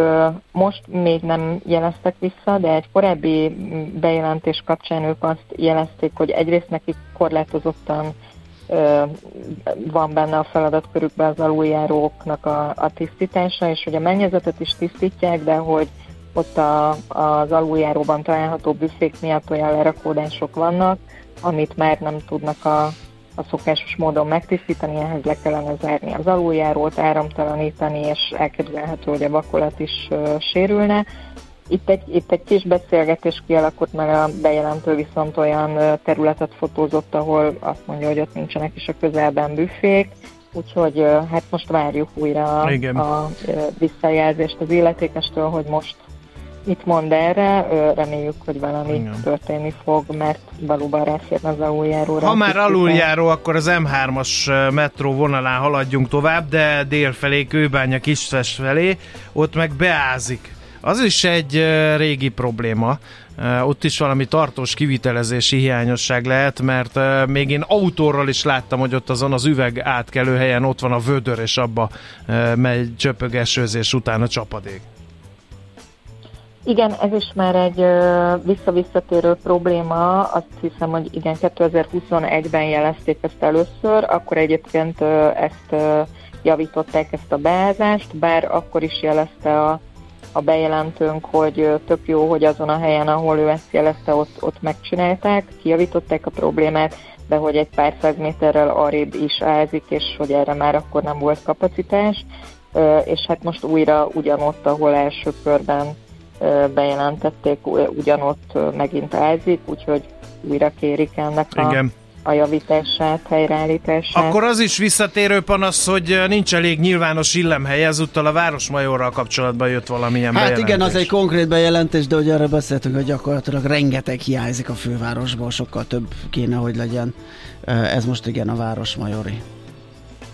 most még nem jeleztek vissza, de egy korábbi mm, bejelentés kapcsán ők azt jelezték, hogy egyrészt nekik korlátozottan van benne a feladatkörükben az aluljáróknak a, a tisztítása, és hogy a mennyezetet is tisztítják, de hogy ott a, az aluljáróban található büfék miatt olyan lerakódások vannak, amit már nem tudnak a, a szokásos módon megtisztítani, ehhez le kellene zárni az aluljárót, áramtalanítani, és elképzelhető, hogy a vakolat is sérülne. Itt egy, itt egy kis beszélgetés kialakult, mert a bejelentő viszont olyan területet fotózott, ahol azt mondja, hogy ott nincsenek is a közelben büfék, úgyhogy hát most várjuk újra Igen. a, visszajelzést az illetékestől, hogy most mit mond erre, reméljük, hogy valami Igen. történni fog, mert valóban ráférne az aluljáróra. Ha már aluljáró, akkor az M3-as metró vonalán haladjunk tovább, de dél felé, Kőbánya, Kisves felé, ott meg beázik. Az is egy régi probléma. Ott is valami tartós kivitelezési hiányosság lehet, mert még én autóról is láttam, hogy ott azon az üveg átkelő helyen ott van a vödör, és abba megy csöpög esőzés után a csapadék. Igen, ez is már egy visszavisszatérő probléma. Azt hiszem, hogy igen, 2021-ben jelezték ezt először, akkor egyébként ezt javították ezt a beázást, bár akkor is jelezte a, a bejelentőnk, hogy tök jó, hogy azon a helyen, ahol ő ezt jelezte, ott, ott megcsinálták, kijavították a problémát, de hogy egy pár száz méterrel arrébb is ázik, és hogy erre már akkor nem volt kapacitás, és hát most újra ugyanott, ahol első körben bejelentették, ugyanott megint ázik, úgyhogy újra kérik ennek a, Igen. a javítását, helyreállítását. Akkor az is visszatérő panasz, hogy nincs elég nyilvános illemhely, ezúttal a Városmajorral kapcsolatban jött valamilyen Hát bejelentés. igen, az egy konkrét bejelentés, de ugye arra beszéltünk, hogy gyakorlatilag rengeteg hiányzik a fővárosból, sokkal több kéne, hogy legyen. Ez most igen a Városmajori.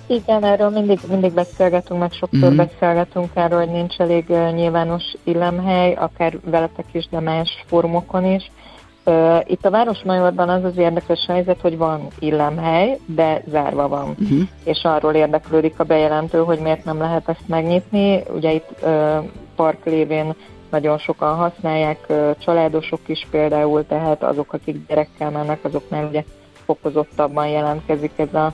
Igen, erről mindig, mindig beszélgetünk, meg sokszor mm. beszélgetünk erről, hogy nincs elég uh, nyilvános illemhely, akár veletek is, de más fórumokon is. Uh, itt a Városmajorban az az érdekes helyzet, hogy van illemhely, de zárva van. Uh-huh. És arról érdeklődik a bejelentő, hogy miért nem lehet ezt megnyitni. Ugye itt uh, park lévén nagyon sokan használják, uh, családosok is például, tehát azok, akik gyerekkel mennek, azoknál ugye fokozottabban jelentkezik ez a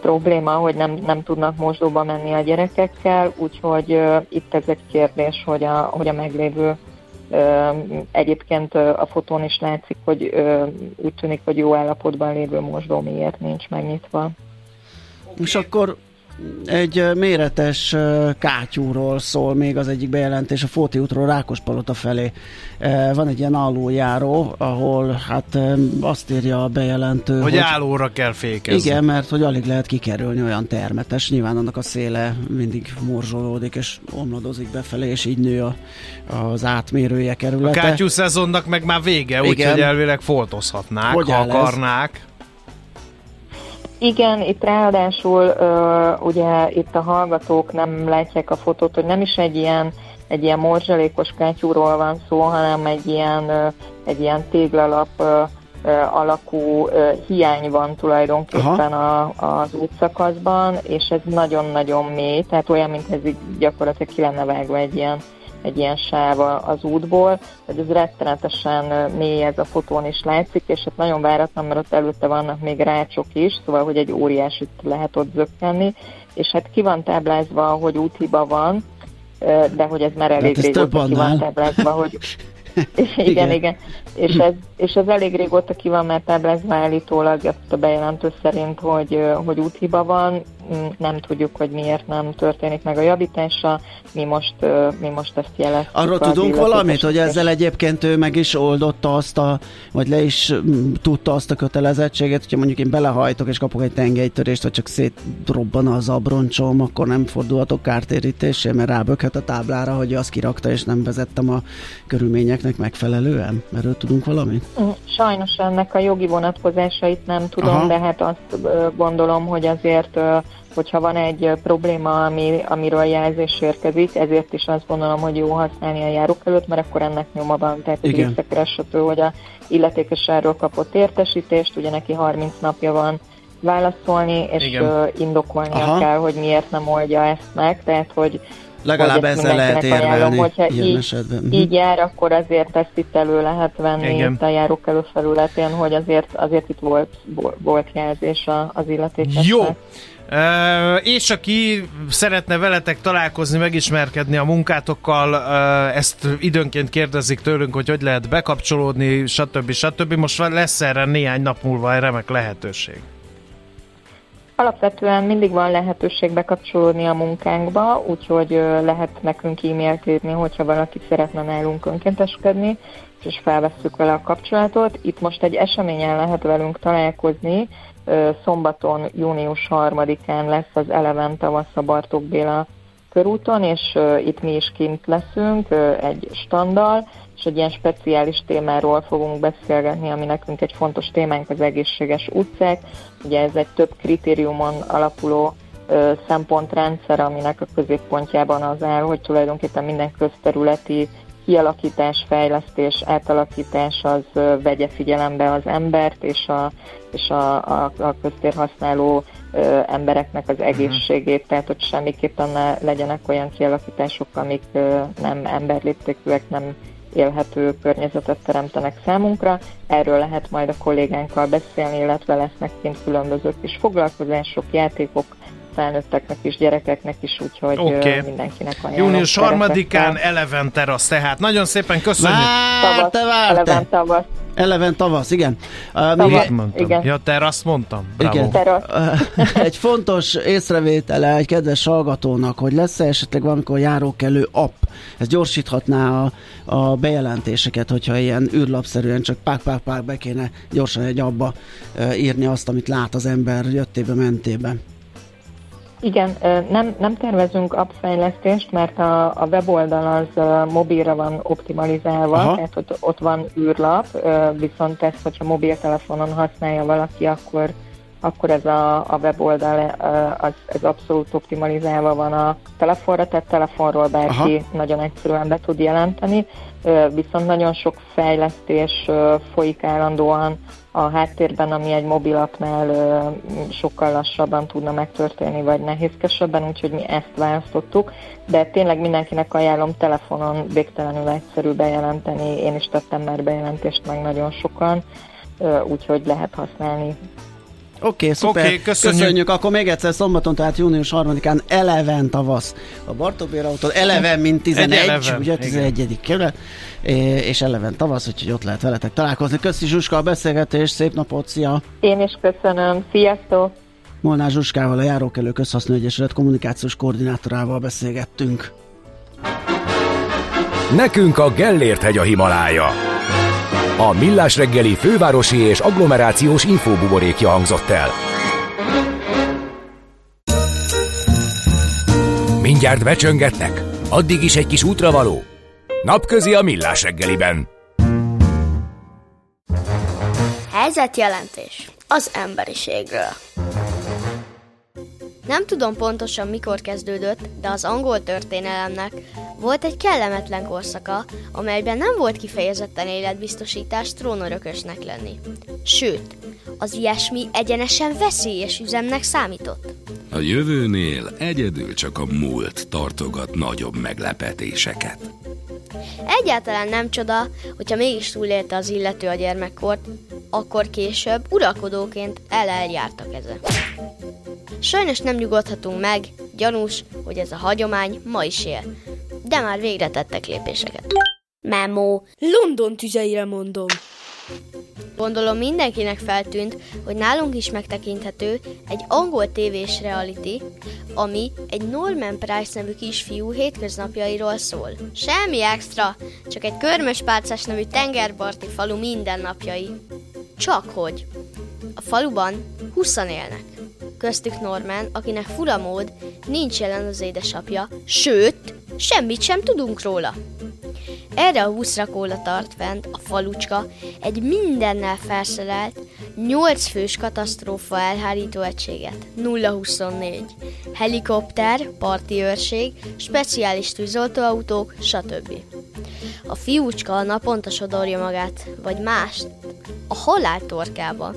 probléma, hogy nem, nem tudnak mosdóba menni a gyerekekkel, úgyhogy uh, itt ez egy kérdés, hogy a, hogy a meglévő uh, egyébként uh, a fotón is látszik, hogy uh, úgy tűnik, hogy jó állapotban lévő mosdó miért nincs megnyitva. És akkor egy méretes kátyúról szól még az egyik bejelentés, a Fóti útról Rákospalota felé. Van egy ilyen aluljáró, ahol hát azt írja a bejelentő, Hogy állóra kell fékezni. Igen, mert hogy alig lehet kikerülni olyan termetes, nyilván annak a széle mindig morzsolódik és omladozik befelé, és így nő a, az átmérője A kerülete. kátyú szezonnak meg már vége, úgyhogy elvileg foltozhatnák, Hogy ha áll ez? Igen, itt ráadásul uh, ugye itt a hallgatók nem látják a fotót, hogy nem is egy ilyen, egy ilyen morzsalékos kátyúról van szó, hanem egy ilyen, uh, egy ilyen téglalap uh, alakú hiány van tulajdonképpen a, az útszakaszban, és ez nagyon-nagyon mély, tehát olyan, mint ez így gyakorlatilag ki lenne vágva egy ilyen egy ilyen sáv az útból, hogy ez rettenetesen mély ez a fotón is látszik, és hát nagyon váratlan, mert ott előtte vannak még rácsok is, szóval, hogy egy óriásit lehet ott zökkenni, és hát ki van táblázva, hogy úthiba van, de hogy ez már elég Hát ez több régóta ki van táblázva, hogy igen, Igen. igen. És ez, és ez elég régóta ki van már táblázva állítólag azt a bejelentő szerint, hogy, hogy úthiba van. Nem tudjuk, hogy miért nem történik meg a javítása, mi most, mi most ezt jeleztük. Arról tudunk valamit, hogy ezzel egyébként ő meg is oldotta azt a, vagy le is tudta azt a kötelezettséget, hogyha mondjuk én belehajtok és kapok egy tengelytörést, vagy csak szétrobban az abroncsom, akkor nem fordulhatok kártérítésé, mert rábökhet a táblára, hogy azt kirakta, és nem vezettem a körülményeknek megfelelően. Erről tudunk valamit? Mm, Sajnos ennek a jogi vonatkozásait nem tudom, Aha. De hát azt gondolom, hogy azért, hogyha van egy probléma, ami, amiről jelzés érkezik, ezért is azt gondolom, hogy jó használni a járók előtt, mert akkor ennek nyoma van. Tehát Igen. visszakereshető, hogy a illetékes erről kapott értesítést, ugye neki 30 napja van válaszolni, és Igen. indokolnia Aha. kell, hogy miért nem oldja ezt meg, tehát hogy Legalább hogy ezzel lehet érvelni hogyha ilyen így, esetben. Mhm. így jár, akkor azért ezt itt elő lehet venni Igen. itt a járókelő felületén, hogy azért, azért itt volt, volt jelzés az illetékesnek. Jó. És aki szeretne veletek találkozni, megismerkedni a munkátokkal, ezt időnként kérdezik tőlünk, hogy hogy lehet bekapcsolódni, stb. stb. Most lesz erre néhány nap múlva egy remek lehetőség. Alapvetően mindig van lehetőség bekapcsolódni a munkánkba, úgyhogy lehet nekünk e-mailt írni, hogyha valaki szeretne nálunk önkénteskedni, és felvesszük vele a kapcsolatot. Itt most egy eseményen lehet velünk találkozni, szombaton, június 3-án lesz az Eleven tavasz a Bartók Béla körúton, és itt mi is kint leszünk egy standal, és egy ilyen speciális témáról fogunk beszélgetni, ami nekünk egy fontos témánk az egészséges utcák. Ugye ez egy több kritériumon alapuló szempontrendszer, aminek a középpontjában az áll, hogy tulajdonképpen minden közterületi kialakítás, fejlesztés, átalakítás az vegye figyelembe az embert és a, és a, a, a köztér használó ö, embereknek az egészségét, tehát hogy semmiképpen ne legyenek olyan kialakítások, amik ö, nem emberléptékűek, nem élhető környezetet teremtenek számunkra. Erről lehet majd a kollégánkkal beszélni, illetve lesznek kint különböző kis foglalkozások, játékok, felnőtteknek is, gyerekeknek is, úgyhogy okay. mindenkinek ajánlom. Június szeretettel. 3-án Eleven Terrasz, tehát nagyon szépen köszönjük. Várte, várte! Eleven tavasz. Eleven tavasz, igen. Uh, Tavasz. még Mit mondtam? Igen. Ja, teraszt mondtam? Bravo. Igen. Terasz. egy fontos észrevétele egy kedves hallgatónak, hogy lesz-e esetleg valamikor járókelő app. Ez gyorsíthatná a, a bejelentéseket, hogyha ilyen űrlapszerűen csak pák-pák-pák be kéne gyorsan egy abba írni azt, amit lát az ember jöttébe, mentébe. Igen, nem, nem tervezünk appfejlesztést, mert a, a weboldal az mobilra van optimalizálva, Aha. tehát ott, ott van űrlap, viszont ezt, hogyha mobiltelefonon használja valaki, akkor, akkor ez a, a weboldal az, ez abszolút optimalizálva van a telefonra, tehát telefonról bárki Aha. nagyon egyszerűen be tud jelenteni, viszont nagyon sok fejlesztés folyik állandóan a háttérben, ami egy mobilappnál ö, sokkal lassabban tudna megtörténni, vagy nehézkesebben, úgyhogy mi ezt választottuk, de tényleg mindenkinek ajánlom telefonon végtelenül egyszerű bejelenteni, én is tettem már bejelentést meg nagyon sokan, úgyhogy lehet használni. Oké, okay, szuper. Oké, köszönjük. köszönjük. Akkor még egyszer szombaton, tehát június 3-án Eleven tavasz. A Bartók autó Eleven, mint 11, Eleven, ugye igen. 11. kerület, é- és Eleven tavasz, úgyhogy ott lehet veletek találkozni. Köszi Zsuska a beszélgetés, szép napot, szia! Én is köszönöm, sziasztok! Molnár Zsuskával, a Járókelő Közhasznú Egyesület kommunikációs koordinátorával beszélgettünk. Nekünk a Gellért hegy a Himalája. A Millás reggeli fővárosi és agglomerációs infóbuborékja hangzott el. Mindjárt becsöngetnek, addig is egy kis útravaló. Napközi a Millás reggeliben. Helyzetjelentés az emberiségről. Nem tudom pontosan mikor kezdődött, de az angol történelemnek volt egy kellemetlen korszaka, amelyben nem volt kifejezetten életbiztosítás trónörökösnek lenni. Sőt, az ilyesmi egyenesen veszélyes üzemnek számított. A jövőnél egyedül csak a múlt tartogat nagyobb meglepetéseket. Egyáltalán nem csoda, hogyha mégis túlélte az illető a gyermekkort, akkor később uralkodóként el eljárta keze. Sajnos nem nyugodhatunk meg, gyanús, hogy ez a hagyomány ma is él, de már végre tettek lépéseket. Memo, London tüzeire mondom. Gondolom mindenkinek feltűnt, hogy nálunk is megtekinthető egy angol tévés reality, ami egy Norman Price nevű kisfiú hétköznapjairól szól. Semmi extra, csak egy körmöspálcás nevű tengerparti falu mindennapjai. Csak hogy a faluban 20 élnek. Köztük Norman, akinek fura mód nincs jelen az édesapja, sőt, semmit sem tudunk róla. Erre a húszra kóla tart fent a falucska egy mindennel felszerelt, 8 fős katasztrófa elhárító egységet, 024, helikopter, parti őrség, speciális tűzoltóautók, stb. A fiúcska naponta sodorja magát, vagy mást, a halál torkába.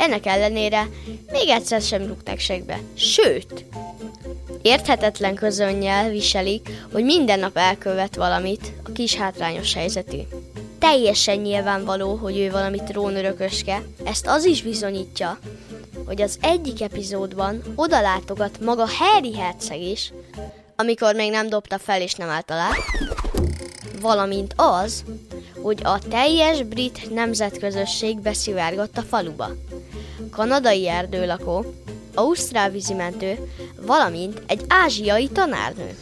Ennek ellenére még egyszer sem rúgták segbe, sőt, Érthetetlen közönnyel viselik, hogy minden nap elkövet valamit, a kis hátrányos helyzetű. Teljesen nyilvánvaló, hogy ő valami trónörököske, ezt az is bizonyítja, hogy az egyik epizódban odalátogat maga Harry herceg is, amikor még nem dobta fel és nem állt alá, valamint az, hogy a teljes brit nemzetközösség beszivárgott a faluba. Kanadai erdőlakó, ausztrál vízimentő, valamint egy ázsiai tanárnő.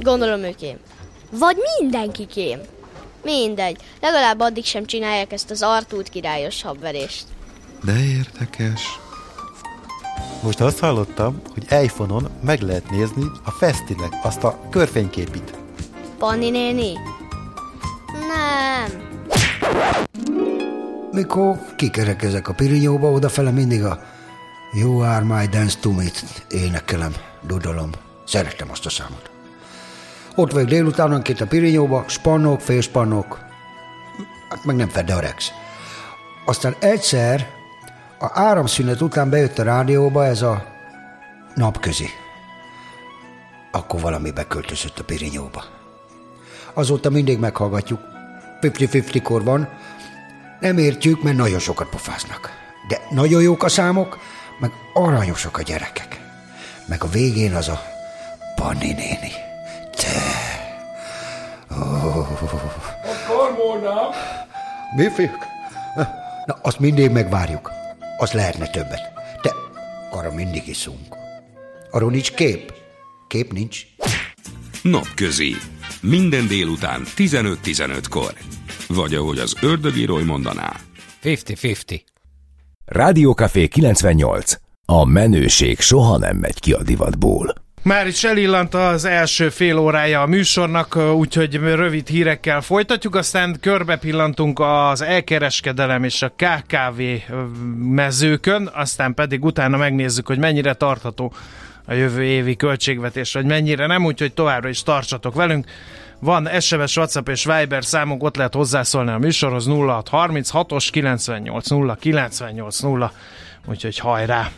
Gondolom őkém. Vagy mindenkikém. Mindegy, legalább addig sem csinálják ezt az Artúrt királyos habverést. De érdekes. Most azt hallottam, hogy iPhone-on meg lehet nézni a fesztinek azt a körfényképit. Panni néni? Nem. Mikor kikerekezek a pirinyóba, odafele mindig a You are my dance to me énekelem, dudolom. Szeretem azt a számot. Ott vagyok délutánonként a pirinyóba, spannok, félspannok, hát meg nem fedde a Rex. Aztán egyszer a áramszünet után bejött a rádióba ez a napközi. Akkor valami beköltözött a pirinyóba. Azóta mindig meghallgatjuk. 50-50 van. Nem értjük, mert nagyon sokat pofáznak. De nagyon jók a számok, meg aranyosak a gyerekek. Meg a végén az a Panni néni. Te. Oh. Karmolnám. Mi fiúk? Na, azt mindig megvárjuk. Az lehetne többet. De arra mindig iszunk. Arról nincs kép. Kép nincs. Napközi. Minden délután 15-15-kor. Vagy ahogy az ördögírói mondaná. 50-50. Rádiókafé 98. A menőség soha nem megy ki a divatból. Már is elillant az első fél órája a műsornak, úgyhogy rövid hírekkel folytatjuk, aztán körbe pillantunk az elkereskedelem és a KKV mezőkön, aztán pedig utána megnézzük, hogy mennyire tartható a jövő évi költségvetés, vagy mennyire nem, úgyhogy továbbra is tartsatok velünk. Van SMS, WhatsApp és Viber számunk, ott lehet hozzászólni a műsorhoz 0636-os 98 0 98 0, úgyhogy hajrá!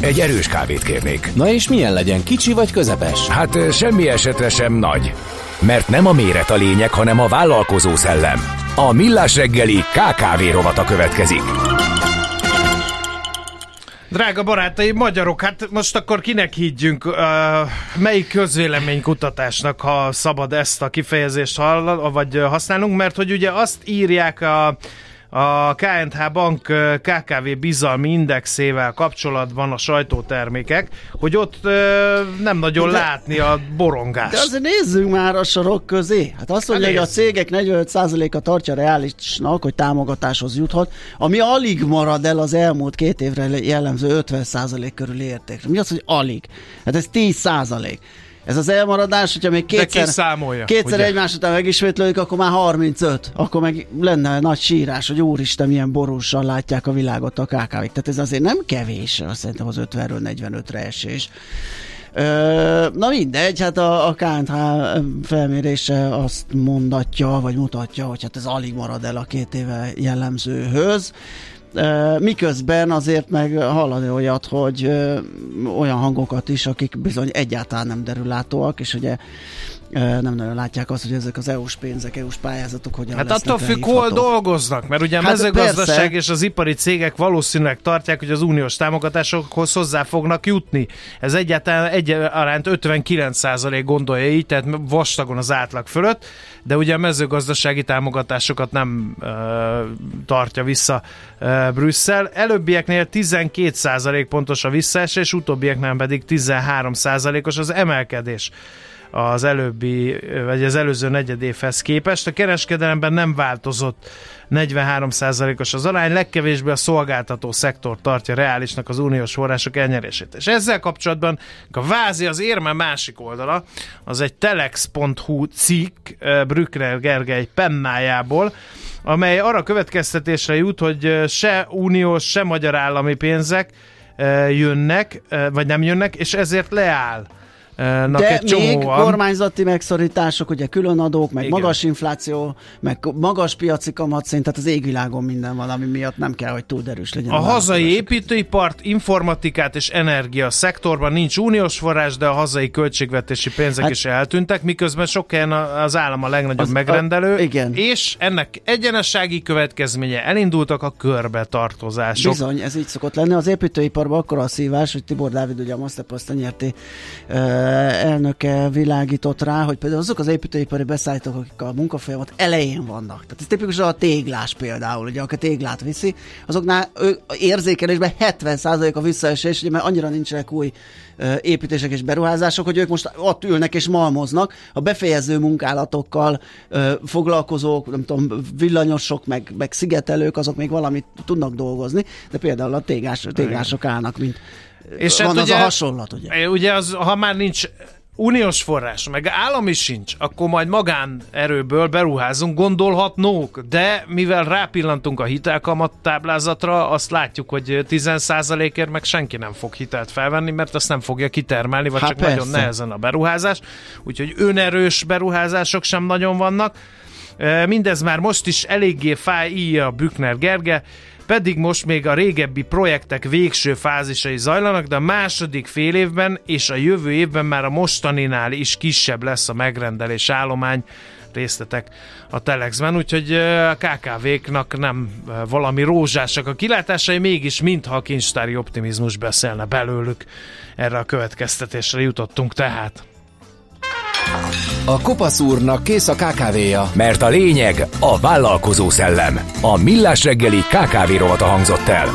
Egy erős kávét kérnék. Na és milyen legyen, kicsi vagy közepes? Hát semmi esetre sem nagy. Mert nem a méret a lényeg, hanem a vállalkozó szellem. A Millás reggeli KKV rovata következik. Drága barátaim, magyarok, hát most akkor kinek higgyünk, uh, melyik közvéleménykutatásnak, ha szabad ezt a kifejezést hall, vagy használunk, mert hogy ugye azt írják a a KNH Bank KKV bizalmi indexével kapcsolatban a sajtótermékek, hogy ott ö, nem nagyon de, látni a borongást. De azért nézzünk már a sorok közé. Hát azt mondja, hát hogy a cégek 45%-a tartja reálisnak, hogy támogatáshoz juthat, ami alig marad el az elmúlt két évre jellemző 50% körül értékre. Mi az, hogy alig? Hát ez 10%. Ez az elmaradás, hogyha még kétszer, számolja, kétszer egymás után megismétlődik, akkor már 35. Akkor meg lenne nagy sírás, hogy úristen, milyen borúsan látják a világot a kkv Tehát ez azért nem kevés, azt szerintem az 50-ről 45-re esés. Na mindegy, hát a, a KNH felmérése azt mondatja, vagy mutatja, hogy hát ez alig marad el a két éve jellemzőhöz miközben azért meg hallani olyat, hogy olyan hangokat is, akik bizony egyáltalán nem derülátóak, és ugye nem nagyon látják azt, hogy ezek az EU-s pénzek, EU-s pályázatok hogyan Hát attól függ, hol dolgoznak, mert ugye a Hát mezőgazdaság persze. és az ipari cégek valószínűleg tartják, hogy az uniós támogatásokhoz hozzá fognak jutni. Ez egyáltalán egyaránt 59% gondolja így, tehát vastagon az átlag fölött, de ugye a mezőgazdasági támogatásokat nem uh, tartja vissza uh, Brüsszel. Előbbieknél 12% pontos a visszaesés, utóbbieknél pedig 13%-os az emelkedés az előbbi, vagy az előző negyed évhez képest. A kereskedelemben nem változott 43%-os az arány, legkevésbé a szolgáltató szektor tartja reálisnak az uniós források elnyerését. És ezzel kapcsolatban a vázi az érme másik oldala, az egy telex.hu cikk eh, Brückner Gergely pennájából, amely arra következtetésre jut, hogy eh, se uniós, se magyar állami pénzek eh, jönnek, vagy nem jönnek, és ezért leáll De egy még csomóan. kormányzati megszorítások, ugye különadók, meg Igen. magas infláció, meg magas piaci kamatszint, tehát az égvilágon minden van, ami miatt nem kell, hogy túl erős legyen. A hazai építőipart, informatikát és energia szektorban nincs uniós forrás, de a hazai költségvetési pénzek Hát- is eltűntek, miközben sok helyen a- az állam a legnagyobb Az- megrendelő. a- igen. És ennek egyenessági következménye elindultak a körbetartozások. Bizony, ez így szokott lenni. Az építőiparban akkor a szívás, hogy Tibor Dávid ugye a Masterpost nyerti uh, elnöke világított rá, hogy például azok az építőipari beszállítók, akik a munkafolyamat elején vannak. Tehát ez tipikusan a téglás például, ugye, aki téglát viszi, azoknál ő, érzékelésben 70% a visszaesés, ugye, mert annyira nincsenek új építések és beruházások, hogy ők most ott ülnek és malmoznak, a befejező munkálatokkal foglalkozók, nem tudom, villanyosok, meg, meg szigetelők, azok még valamit tudnak dolgozni, de például a téglás, téglások állnak, mint És van hát az ugye, a hasonlat, ugye? Ugye az, ha már nincs uniós forrás, meg állami sincs, akkor majd magánerőből beruházunk, gondolhatnók, de mivel rápillantunk a hitelkamat táblázatra, azt látjuk, hogy 10%-ért meg senki nem fog hitelt felvenni, mert azt nem fogja kitermelni, vagy Hát csak nagyon persze. nehezen a beruházás, úgyhogy önerős beruházások sem nagyon vannak. Mindez már most is eléggé fáj, írja Bükner Gerge, pedig most még a régebbi projektek végső fázisai zajlanak, de a második fél évben és a jövő évben már a mostaninál is kisebb lesz a megrendelés állomány részletek a Telexben, úgyhogy a KKV-knak nem valami rózsásak a kilátásai, mégis mintha a kincstári optimizmus beszélne belőlük. Erre a következtetésre jutottunk tehát. A kopasz úrnak kész a kávéja. Mert a lényeg a vállalkozó szellem. A Millás reggeli KKV rovata hangzott el.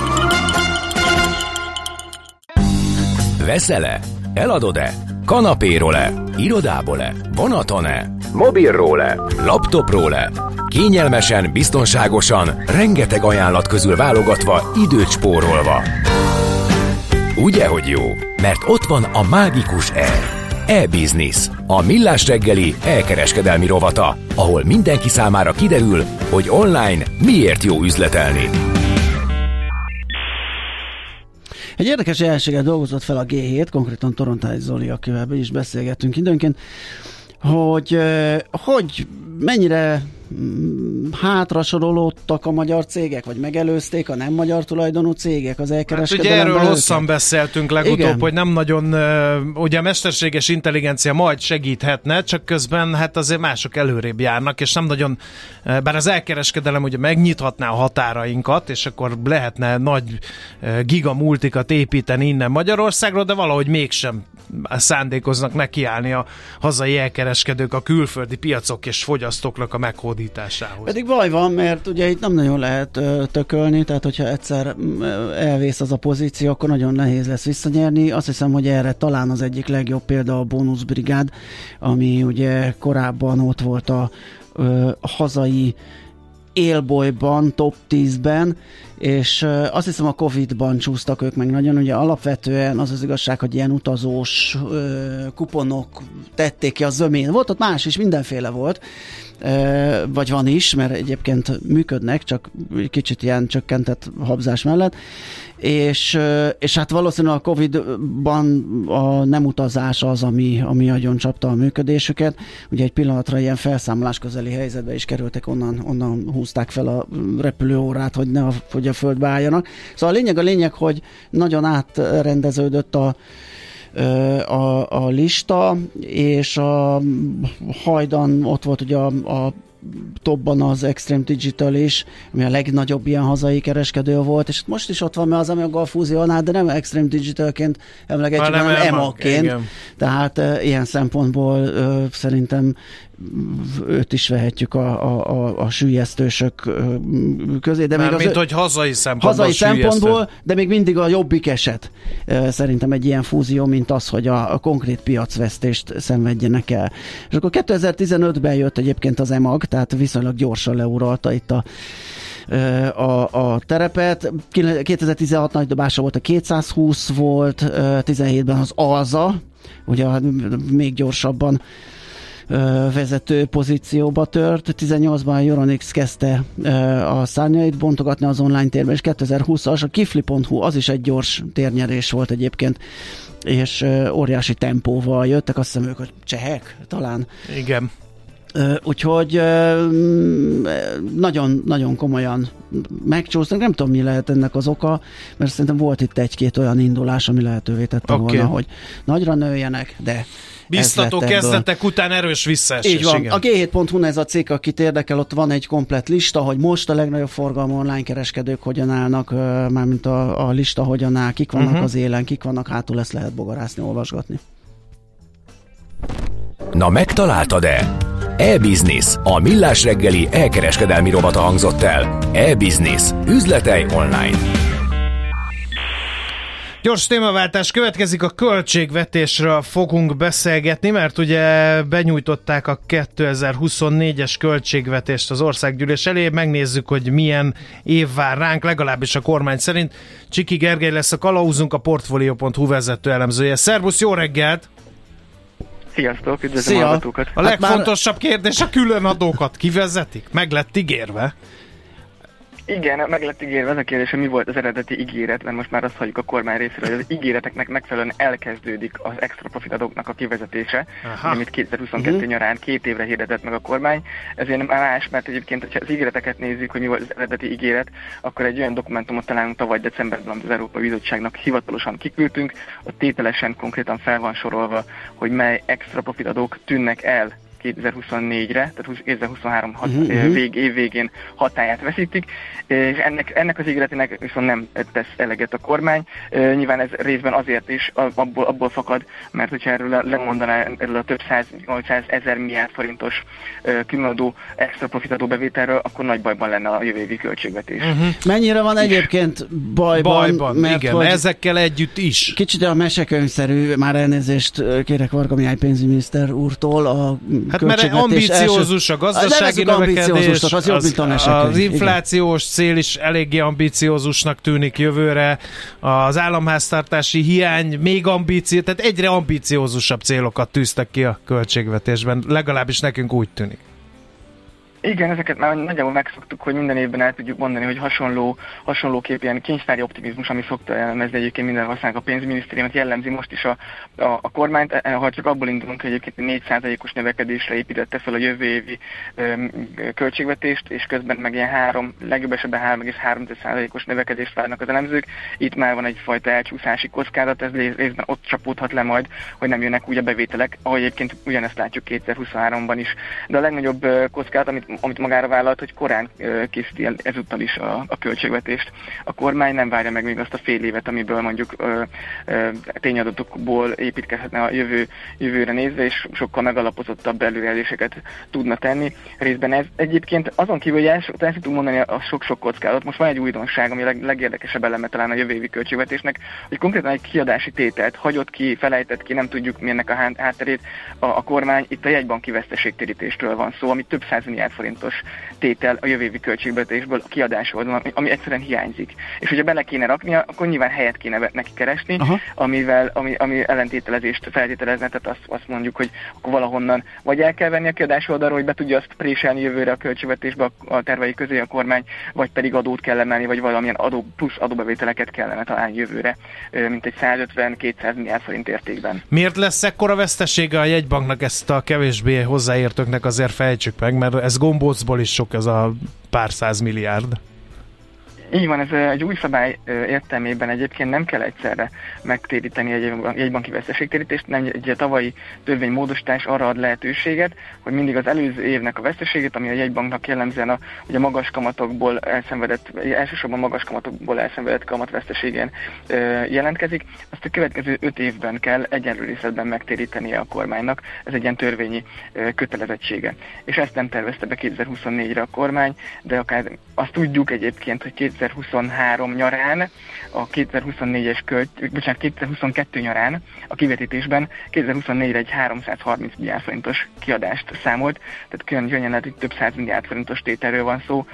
Veszel-e? Eladod-e? Kanapéról-e? Irodából-e? Vonaton-e? Mobilról-e? Laptopról-e? Kényelmesen, biztonságosan, rengeteg ajánlat közül válogatva, időt spórolva. Ugye, hogy jó? Mert ott van a mágikus E. E-Business, a millás reggeli elkereskedelmi rovata, ahol mindenki számára kiderül, hogy online miért jó üzletelni. Egy érdekes jelenséget dolgozott fel a G7, konkrétan Torontály Zoli, akivel is beszélgettünk időnként, hogy hogy mennyire hátra sorolódtak a magyar cégek, vagy megelőzték a nem magyar tulajdonú cégek az Hát ugye elkereskedelemben erről hosszan beszéltünk legutóbb, Igen. hogy nem nagyon, ugye a mesterséges intelligencia majd segíthetne, csak közben hát azért mások előrébb járnak, és nem nagyon, bár az elkereskedelem ugye megnyithatná a határainkat, és akkor lehetne nagy gigamultikat építeni innen Magyarországról, de valahogy mégsem szándékoznak nekiállni a hazai elkereskedők a külföldi piacok és fogyasztóknak a meghódításához. Pedig baj van, mert ugye itt nem nagyon lehet ö, tökölni, tehát hogyha egyszer elvész az a pozíció, akkor nagyon nehéz lesz visszanyerni. Azt hiszem, hogy erre talán az egyik legjobb példa a bónuszbrigád, ami ugye korábban ott volt a, ö, hazai élbolyban, top 10-ben, és azt hiszem a Covid-ban csúsztak ők meg nagyon, ugye alapvetően az az igazság, hogy ilyen utazós ö, kuponok tették ki a zömén. Volt ott más is, mindenféle volt, vagy van is, mert egyébként működnek, csak kicsit ilyen csökkentett habzás mellett, és, és hát valószínűleg a Covid-ban a nem utazás az, ami, ami nagyon csapta a működésüket. Ugye egy pillanatra ilyen felszámolás közeli helyzetbe is kerültek, onnan, onnan húzták fel a repülőórát, hogy ne a, hogy a földbe álljanak. Szóval a lényeg a lényeg, hogy nagyon átrendeződött a a, a lista, és a hajdan ott volt ugye a, a topban az Extreme Digital is, ami a legnagyobb ilyen hazai kereskedő volt, és most is ott van, mert az Amiga fúzionál, de nem Extreme Digitalként emlegetjük, Hanem igen. Tehát uh, ilyen szempontból uh, szerintem őt is vehetjük a, a, a, a sűjesztősök közé. De Már még az mint ö- hogy hazai szempontból hazai sűjesztő. szempontból, de még mindig a jobbik eset szerintem egy ilyen fúzió, mint az, hogy a, a konkrét piacvesztést szenvedjenek el. És akkor 2015-ben jött egyébként az EMAG, tehát viszonylag gyorsan leuralta itt a a, a terepet. 2016 nagy dobása volt a 220 volt, ö, 17-ben az ALZA, ugye még gyorsabban vezető pozícióba tört. 18-ban a Euronix kezdte a szárnyait bontogatni az online térben, és 2020-as a kifli.hu, az is egy gyors térnyerés volt egyébként, és óriási tempóval jöttek, azt hiszem ők a csehek talán. Igen. Úgyhogy ö, mm, nagyon, nagyon komolyan megcsúsznak. Nem tudom, mi lehet ennek az oka, mert szerintem volt itt egy-két olyan indulás, ami lehetővé tette Oké. volna, hogy nagyra nőjenek, de Biztató kezdetek után erős visszaesés. Így van. igen. A g7.hu ez a cikk, akit érdekel, ott van egy komplet lista, hogy most a legnagyobb forgalmú online kereskedők hogyan állnak, mármint a, a lista hogyan áll, kik vannak uh-huh. az élen, kik vannak hátul, ezt lehet bogarászni, olvasgatni. Na megtaláltad-e? E-Business, a millás reggeli elkereskedelmi robata hangzott el. E-Business, üzletei online. Gyors témaváltás következik, a költségvetésről fogunk beszélgetni, mert ugye benyújtották a 2024-es költségvetést az országgyűlés elé, megnézzük, hogy milyen év vár ránk, legalábbis a kormány szerint. Csiki Gergely lesz a kalauzunk, a Portfolio.hu vezető elemzője. Szervusz, jó reggelt! Sziasztok, üdvözlöm a hallgatókat. A legfontosabb kérdés a külön adókat kivezetik? Meg lett ígérve? Igen, meg lett ígérve az a kérdés, hogy mi volt az eredeti ígéret, mert most már azt halljuk a kormány részéről, hogy az ígéreteknek megfelelően elkezdődik az extra profit adóknak a kivezetése, Aha. amit 2022 Mhm. nyarán két évre hirdetett meg a kormány. Ezért nem más, mert egyébként, ha az ígéreteket nézzük, hogy mi volt az eredeti ígéret, akkor egy olyan dokumentumot találunk tavaly decemberben, amit az Európai Bizottságnak hivatalosan kiküldtünk, ott tételesen konkrétan fel van sorolva, hogy mely extra profit adók tűnnek el 2024-re, tehát 20 2023 hat, uh-huh, vég, év végén hatáját veszítik, és ennek, ennek az ígéretének viszont nem tesz eleget a kormány. Nyilván ez részben azért is abból, abból fakad, mert hogyha erről le- lemondaná erről a több száz, 800 ezer milliárd forintos különadó extra profitadó bevételről, akkor nagy bajban lenne a jövő évi költségvetés. Uh-huh. Mennyire van egyébként bajban? Bajban, igen, ezekkel együtt is. Kicsit a mesekönyvszerű, már elnézést kérek Varga Mihály pénzügyminiszter úrtól. A Hát mert ambiciózus a gazdasági Nevezzük növekedés, az az igen. inflációs cél is eléggé ambiciózusnak tűnik jövőre, az államháztartási hiány még ambíció, tehát egyre ambiciózusabb célokat tűztek ki a költségvetésben, legalábbis nekünk úgy tűnik. Igen, ezeket már nagyjából megszoktuk, hogy minden évben el tudjuk mondani, hogy hasonló, hasonlóképp ilyen kincstári optimizmus, ami szokta jellemezni egyébként minden ország a pénzminisztériumot, jellemzi most is a, a, a kormányt, E, ha csak abból indulunk, hogy egyébként 4%-os növekedésre építette fel a jövő évi öm, költségvetést, és közben meg ilyen három, legjobb esetben 3,3%-os növekedést várnak az elemzők. Itt már van egyfajta elcsúszási kockázat, ez rész- részben ott csapódhat le majd, hogy nem jönnek úgy a bevételek, ahogy egyébként ugyanezt látjuk 2023-ban is. De a legnagyobb kockázat, amit, amit magára vállalt, hogy korán készíti el ezúttal is a, a költségvetést. A kormány nem várja meg még azt a fél évet, amiből mondjuk ö, ö, tényadatokból építkezhetne a jövő, jövőre nézve, és sokkal megalapozottabb előrejelzéseket tudna tenni. Részben ez egyébként azon kívül, hogy el, el tudunk mondani a sok-sok kockázat, most van egy újdonság, ami a leg, legérdekesebb eleme talán a jövő évi költségvetésnek, hogy konkrétan egy kiadási tételt hagyott ki, felejtett ki, nem tudjuk mi ennek a há- hátterét a, a kormány. Itt a jegybanki veszteségtérítésről van szó, ami több száz milliárd forintos tétel a jövő évi költségvetésből a kiadás oldalon, ami, egyszerűen hiányzik. És hogyha bele kéne raknia, akkor nyilván helyet kéne neki keresni, Aha. amivel, ami, ami ellentételezést feltételezne, tehát azt, azt mondjuk, hogy akkor valahonnan vagy el kell venni a kiadás oldalról, hogy be tudja azt préselni jövőre a költségvetésbe a, tervei közé a kormány, vagy pedig adót kell emelni, vagy valamilyen adó, plusz adóbevételeket kellene találni jövőre, mint egy 150-200 milliárd forint értékben. Miért lesz ekkora vesztesége a jegybanknak ezt a kevésbé hozzáértőknek azért fejtsük meg, mert ez gombócból is sok ez a pár száz milliárd. Így van, ez egy új szabály értelmében egyébként nem kell egyszerre megtéríteni egy jegybanki veszteségtérítést, nem egy a tavalyi törvénymódosítás arra ad lehetőséget, hogy mindig az előző évnek a veszteségét, ami a jegybanknak jellemzően a, ugye magas kamatokból elszenvedett, elsősorban magas kamatokból elszenvedett kamatveszteségén jelentkezik, azt a következő öt évben kell egyenlő részletben megtérítenie a kormánynak. Ez egy ilyen törvényi kötelezettsége. És ezt nem tervezte be 2024-re a kormány, de akár azt tudjuk egyébként, hogy 2023 nyarán, a 2024-es költ, bocsánat, 2022 nyarán a kivetítésben 2024-re egy 330 milliárd forintos kiadást számolt, tehát külön könnyen lehet, hogy több száz milliárd forintos tételről van szó.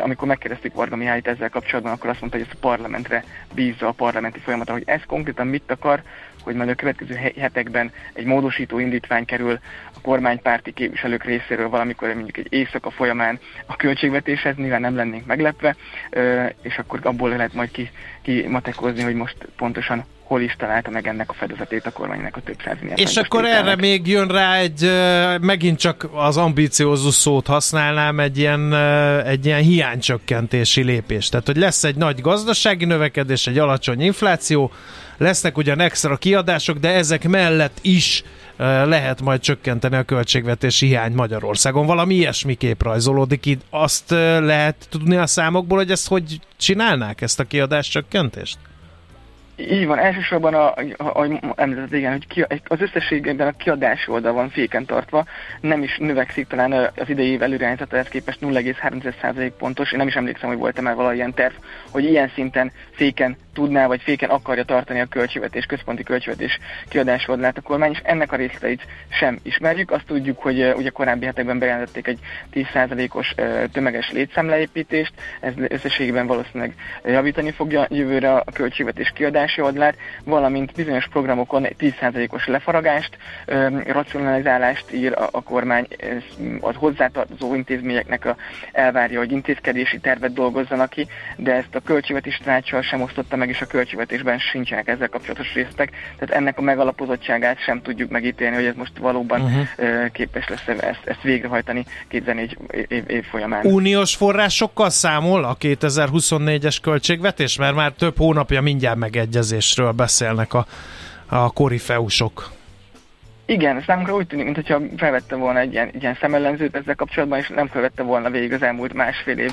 Amikor megkérdezték Varga Mihályt ezzel kapcsolatban, akkor azt mondta, hogy ezt a parlamentre bízza a parlamenti folyamata, hogy ez konkrétan mit akar, hogy majd a következő hetekben egy módosító indítvány kerül a kormánypárti képviselők részéről valamikor mondjuk egy éjszaka folyamán a költségvetéshez, nyilván nem lennénk meglepve, és akkor abból lehet majd ki, ki hogy most pontosan hol is találta meg ennek a fedezetét a kormánynak a több száz És akkor tételnek. erre még jön rá egy, megint csak az ambiciózus szót használnám, egy ilyen, egy ilyen hiánycsökkentési lépés. Tehát, hogy lesz egy nagy gazdasági növekedés, egy alacsony infláció, lesznek ugyan extra kiadások, de ezek mellett is lehet majd csökkenteni a költségvetési hiány Magyarországon. Valami ilyesmi kép rajzolódik itt. Azt lehet tudni a számokból, hogy ezt hogy csinálnák, ezt a kiadás csökkentést? Így van, elsősorban, a, ahogy említett, igen, hogy ki, az összességében a kiadási oldal van féken tartva, nem is növekszik, talán az idei év előirányzata képest 0,3% pontos, én nem is emlékszem, hogy volt-e már valamilyen terv, hogy ilyen szinten féken tudná, vagy féken akarja tartani a költségvetés, központi költségvetés kiadási oldalát a kormány, és ennek a részleteit sem ismerjük. Azt tudjuk, hogy ugye korábbi hetekben bejelentették egy 10%-os uh, tömeges létszámleépítést, ez összességében valószínűleg javítani fogja jövőre a költségvetés kiadási oldalát, valamint bizonyos programokon egy 10%-os lefaragást, racionalizálást ír a, a kormány, az hozzátartozó intézményeknek a, elvárja, hogy intézkedési tervet dolgozzanak ki, de ezt a költségvetés tanácssal sem osztotta meg és a költségvetésben sincsenek ezzel kapcsolatos részletek, tehát ennek a megalapozottságát sem tudjuk megítélni, hogy ez most valóban uh-huh. képes lesz ezt, ezt végrehajtani 2004 év, év folyamán. Uniós forrásokkal számol a 2024-es költségvetés, mert már több hónapja mindjárt megegyezésről beszélnek a, a korifeusok. Igen, számunkra úgy tűnik, mintha felvette volna egy ilyen, egy ilyen szemellenzőt ezzel kapcsolatban, és nem felvette volna végig az elmúlt másfél év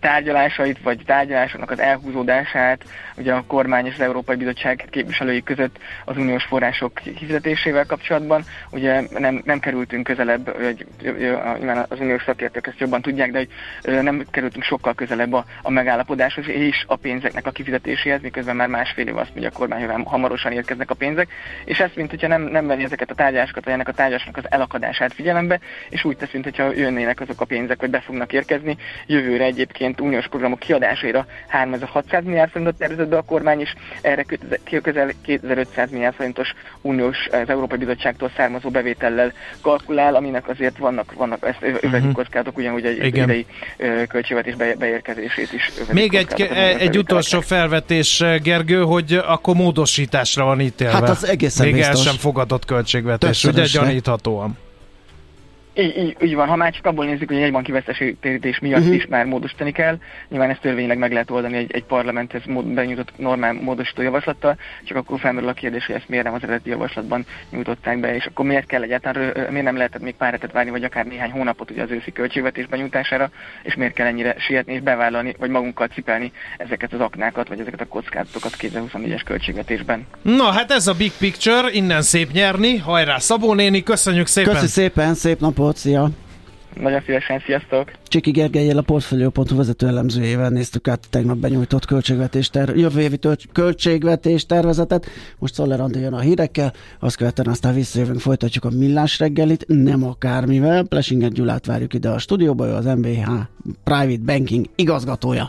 tárgyalásait, vagy tárgyalásoknak az elhúzódását, ugye a kormány és az Európai Bizottság képviselői között az uniós források kifizetésével kapcsolatban. Ugye nem, nem kerültünk közelebb, vagy az uniós szakértők ezt jobban tudják, de hogy nem kerültünk sokkal közelebb a, a megállapodáshoz és a pénzeknek a kifizetéséhez, miközben már másfél év azt mondja a kormány, hogy hamarosan érkeznek a pénzek, és ezt, mint hogyha nem, nem venni ezeket a tárgyalásokat, vagy ennek a tárgyalásnak az elakadását figyelembe, és úgy teszünk, hogyha jönnének azok a pénzek, hogy be fognak érkezni. Jövőre egyébként uniós programok kiadásaira 3600 milliárd forintot tervezett be a kormány, és erre közel 2500 milliárd forintos uniós az Európai Bizottságtól származó bevétellel kalkulál, aminek azért vannak, vannak ezt övezik uh-huh. kockázatok, ugyanúgy egy Igen. idei költségvetés beérkezését is Még egy, egy utolsó felvetés, Gergő, hogy akkor módosításra van ítélve. Hát az egészen Még biztos. el sem fogadott költségvetés fizetés, ugye gyaníthatóan. Így, így, így van, ha már csak abból nézzük, hogy egy banki veszteségtérítés miatt uh-huh. is már módosítani kell, nyilván ezt törvényleg meg lehet oldani egy, egy parlamenthez mód, benyújtott normál módosító javaslattal, csak akkor felmerül a kérdés, hogy ezt miért nem az eredeti javaslatban nyújtották be, és akkor miért kell egyáltalán, miért nem lehetett még pár hetet várni, vagy akár néhány hónapot ugye az őszi költségvetés benyújtására, és miért kell ennyire sietni és bevállalni, vagy magunkkal cipelni ezeket az aknákat, vagy ezeket a kockázatokat 2024-es költségvetésben. Na hát ez a big picture, innen szép nyerni, hajrá Szabó néni, köszönjük szépen! Köszi szépen, szép napot! Napot, szia! Nagyon szívesen, sziasztok! Csiki Gergelyel a Portfolio.hu vezető elemzőjével néztük át tegnap benyújtott költségvetés ter- jövő évi tör- költségvetés tervezetet. Most Szoller Andi jön a hírekkel, azt követően aztán visszajövünk, folytatjuk a millás reggelit, nem akármivel. Plesinger Gyulát várjuk ide a stúdióba, ő az MBH Private Banking igazgatója.